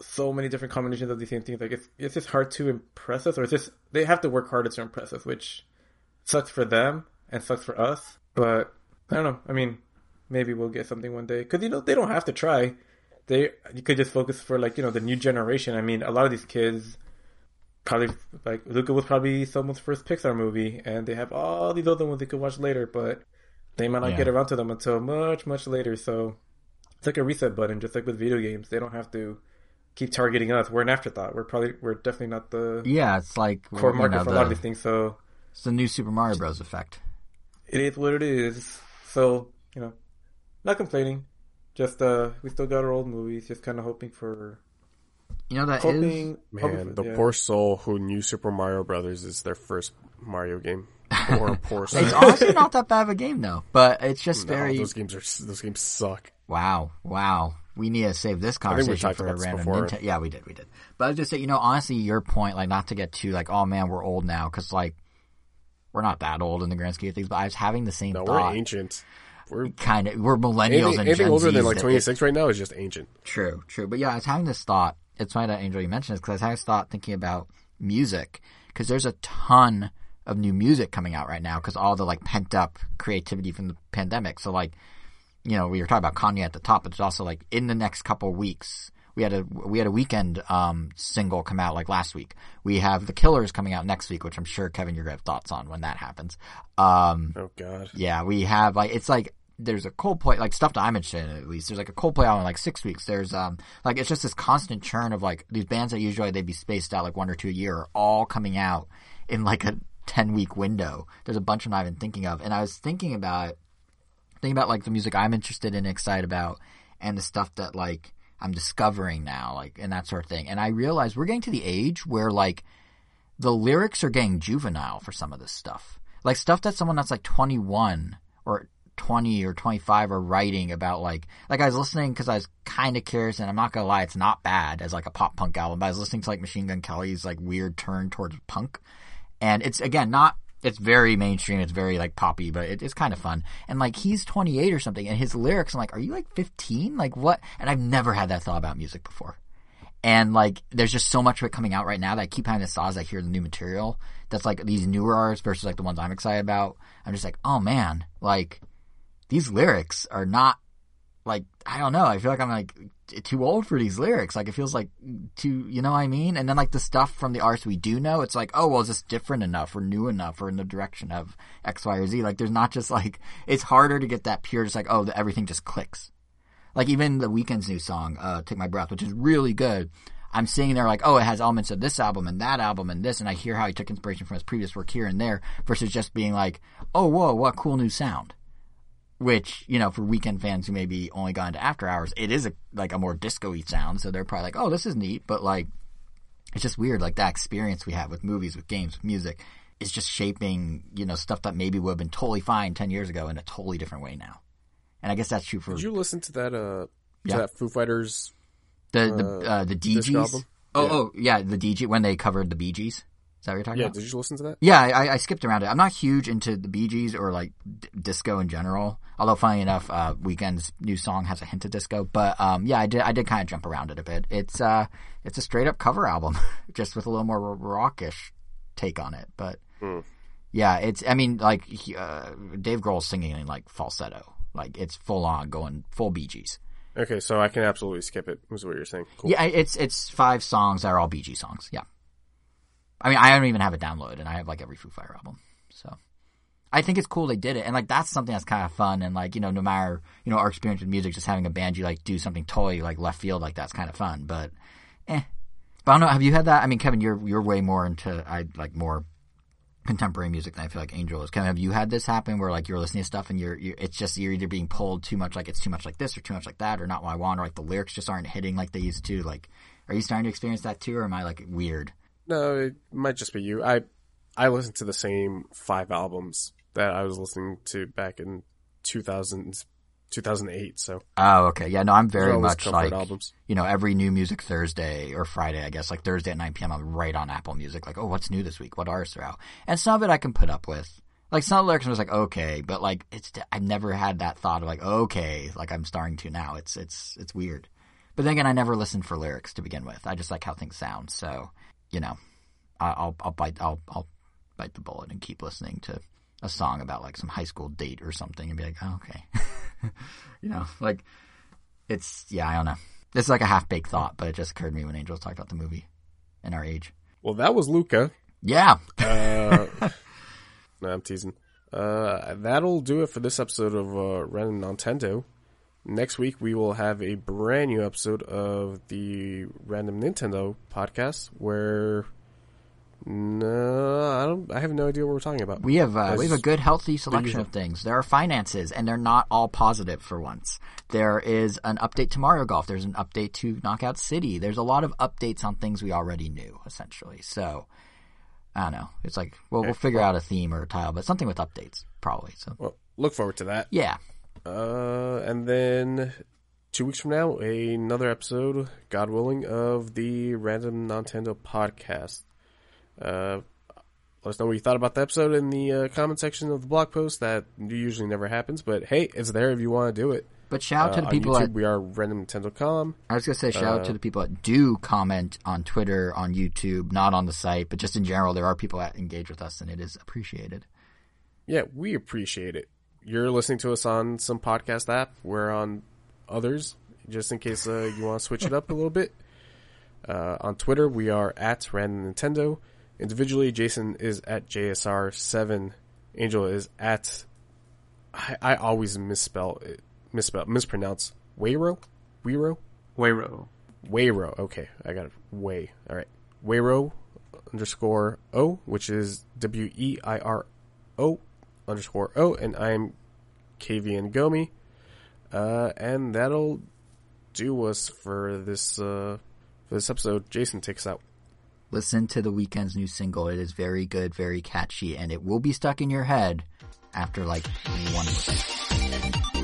so many different combinations of these same things. Like it's it's just hard to impress us, or it's just they have to work harder to impress us, which sucks for them and sucks for us. But I don't know. I mean, maybe we'll get something one day because you know they don't have to try. They you could just focus for like you know the new generation. I mean, a lot of these kids probably like Luca was probably someone's first Pixar movie, and they have all these other ones they could watch later, but they might not Yeah. get around to them until much much later. So it's like a reset button, just like with video games. They don't have to keep targeting us. We're an afterthought. We're probably we're definitely not the Yeah, it's like core market know, for a lot of these things. So it's the new Super Mario Bros. effect. it is what it is. So you know, not complaining. Just uh, we still got our old movies. Just kind of hoping for You know that is hoping. hoping Man, for- the yeah. poor soul who knew Super Mario Brothers is their first Mario game. Poor, poor soul. It's honestly not that bad of a game though, but it's just No, very those games are those games suck. wow, wow. We need to save this conversation for a random before. Nintendo. Yeah, we did, we did. But I was just say, you know, honestly, your point, like, not to get too like, oh man, we're old now, because like, we're not that old in the grand scheme of things. But I was having the same No, thought. we're ancient. We're Kind of, we're millennials anything, and anything Gen older than like that- 26 right now is just ancient. True, true. But yeah, I was having this thought. It's funny that Angel you mentioned this because I this thought thinking about music because there's a ton of new music coming out right now because all the like pent up creativity from the pandemic. So like, you know, we were talking about Kanye at the top, but it's also like in the next couple weeks. We had a we had a Weeknd um, single come out like last week. We have the Killers coming out next week, which I'm sure Kevin you're gonna have thoughts on when that happens. Um, Oh god. yeah, we have like it's like there's a Coldplay like stuff I'm interested in at least. There's like a Coldplay album in like six weeks. There's um like it's just this constant churn of like these bands that usually they'd be spaced out like one or two a year are all coming out in like a ten week window. There's a bunch I'm not even thinking of, and I was thinking about thinking about like the music I'm interested in, excited about, and the stuff that like I'm discovering now, like and that sort of thing. And I realized we're getting to the age where like the lyrics are getting juvenile for some of this stuff. Like stuff that someone that's like 21 or 20 or 25 are writing about like, like I was listening cause I was kind of curious and I'm not gonna lie, it's not bad as like a pop punk album, but I was listening to like Machine Gun Kelly's like weird turn towards punk. And it's again, not It's very mainstream. It's very like poppy, but it, it's kind of fun. And like he's 28 or something, and his lyrics, I'm like, are you like 15? Like what? And I've never had that thought about music before. And like, there's just so much of it coming out right now that I keep having this thought as I hear the new material. That's like these newer artists versus like the ones I'm excited about. I'm just like, oh man, like these lyrics are not like I don't know. I feel like I'm like too old for these lyrics. Like it feels like too, you know what I mean? And then like the stuff from the artists we do know, it's like, oh well, is this different enough or new enough or in the direction of X, Y, or Z? Like there's not just like it's harder to get that pure, just like oh, the, everything just clicks. Like even the Weeknd's new song, uh, "Take My Breath," which is really good. I'm sitting there like, oh, it has elements of this album and that album and this, and I hear how he took inspiration from his previous work here and there, versus just being like, oh, whoa, what cool new sound which you know for Weeknd fans who maybe only got into after hours it is a like a more disco-y sound so they're probably like oh this is neat but like it's just weird like that experience we have with movies with games with music is just shaping you know stuff that maybe would have been totally fine 10 years ago in a totally different way now and i guess that's true for Did you listen to that uh to Yeah. that Foo Fighters the the uh, uh, the Dee Gees oh Yeah. oh yeah the Dee Gee when they covered the Bee Gees is that what you're talking Yeah, about did you listen to that? Yeah, I, I skipped around it. I'm not huge into the Bee Gees or like d- disco in general. Although, funny enough, uh, Weeknd's new song has a hint of disco. But um, yeah, I did. I did kind of jump around it a bit. It's uh, it's a straight up cover album, just with a little more rockish take on it. But Hmm. yeah, it's. I mean, like he, uh, Dave Grohl's singing in like falsetto, like it's full on going full Bee Gees. Okay, so I can absolutely skip it. Was what you're saying? Cool. Yeah, it's it's five songs that are all Bee Gees songs. Yeah. I mean, I don't even have it downloaded, and I have like every Foo Fighter album. So I think it's cool they did it, and like that's something that's kind of fun. And like you know, no matter you know our experience with music, just having a band you like do something totally like left field like that's kind of fun. But eh. But I don't know. Have you had that? I mean, Kevin, you're you're way more into I like more contemporary music than I feel like Angel is. Kevin, have you had this happen where like you're listening to stuff and you're, you're it's just you're either being pulled too much like it's too much like this or too much like that or not what I want or like the lyrics just aren't hitting like they used to. Like, are you starting to experience that too, or am I like weird? No, it might just be you. I I listen to the same five albums that I was listening to back in 2000, 2008. So Oh, okay. Yeah, no, I'm very much like albums. you know every new music Thursday or Friday, I guess like Thursday at 9 p.m. I'm right on Apple Music. Like, oh, what's new this week? What artists are out? And some of it I can put up with. Like some of the lyrics, I was like, okay, but like it's I've never had that thought of like, okay, like I'm starting to now. It's it's it's weird. But then again, I never listened for lyrics to begin with. I just like how things sound. So you know, I'll I'll bite I'll I'll bite the bullet and keep listening to a song about like some high school date or something and be like, oh, okay, you know, like it's yeah, I don't know. This is like a half baked thought, but it just occurred to me when Angels talked about the movie and our age. Well, that was Luca. Yeah, Uh, no, I'm teasing. Uh, that'll do it for this episode of uh, Random Nintendo. Next week we will have a brand new episode of the Random Nintendo podcast where no, I don't. I have no idea what we're talking about. we have uh, we have a good healthy selection of things. There are finances, and they're not all positive for once. There is an update to Mario Golf. There's an update to Knockout City. There's a lot of updates on things we already knew, essentially. So I don't know. It's like well, we'll figure out a theme or a title, but something with updates probably. So Well, look forward to that. yeah, Uh, and then two weeks from now, another episode, God willing, of the Random Nintendo podcast. Uh, let us know what you thought about the episode in the uh, comment section of the blog post. That usually never happens, but hey, it's there if you want to do it. but shout out to Uh, the people YouTube, at we are randomnintendo.com. I was gonna say shout out to the people that do comment on Twitter, on YouTube, not on the site, but just in general, there are people that engage with us, and it is appreciated. Yeah, we appreciate it. You're listening to us on some podcast app. We're on others, just in case uh, you want to switch it up a little bit. Uh, on Twitter, we are at Random Nintendo. Individually, Jason is at JSR7. Angel is at. I, I always misspell it, misspell, mispronounce. Wayro? Wero? Wayro. Wayro. Okay, I got it. Way. All right. Wayro underscore O, which is W E I R O underscore O, and I'm KVN Gomi. Uh, and that'll do us for this uh, for this episode. Jason takes out. Listen to the Weeknd's new single. It is very good, very catchy, and it will be stuck in your head after like one.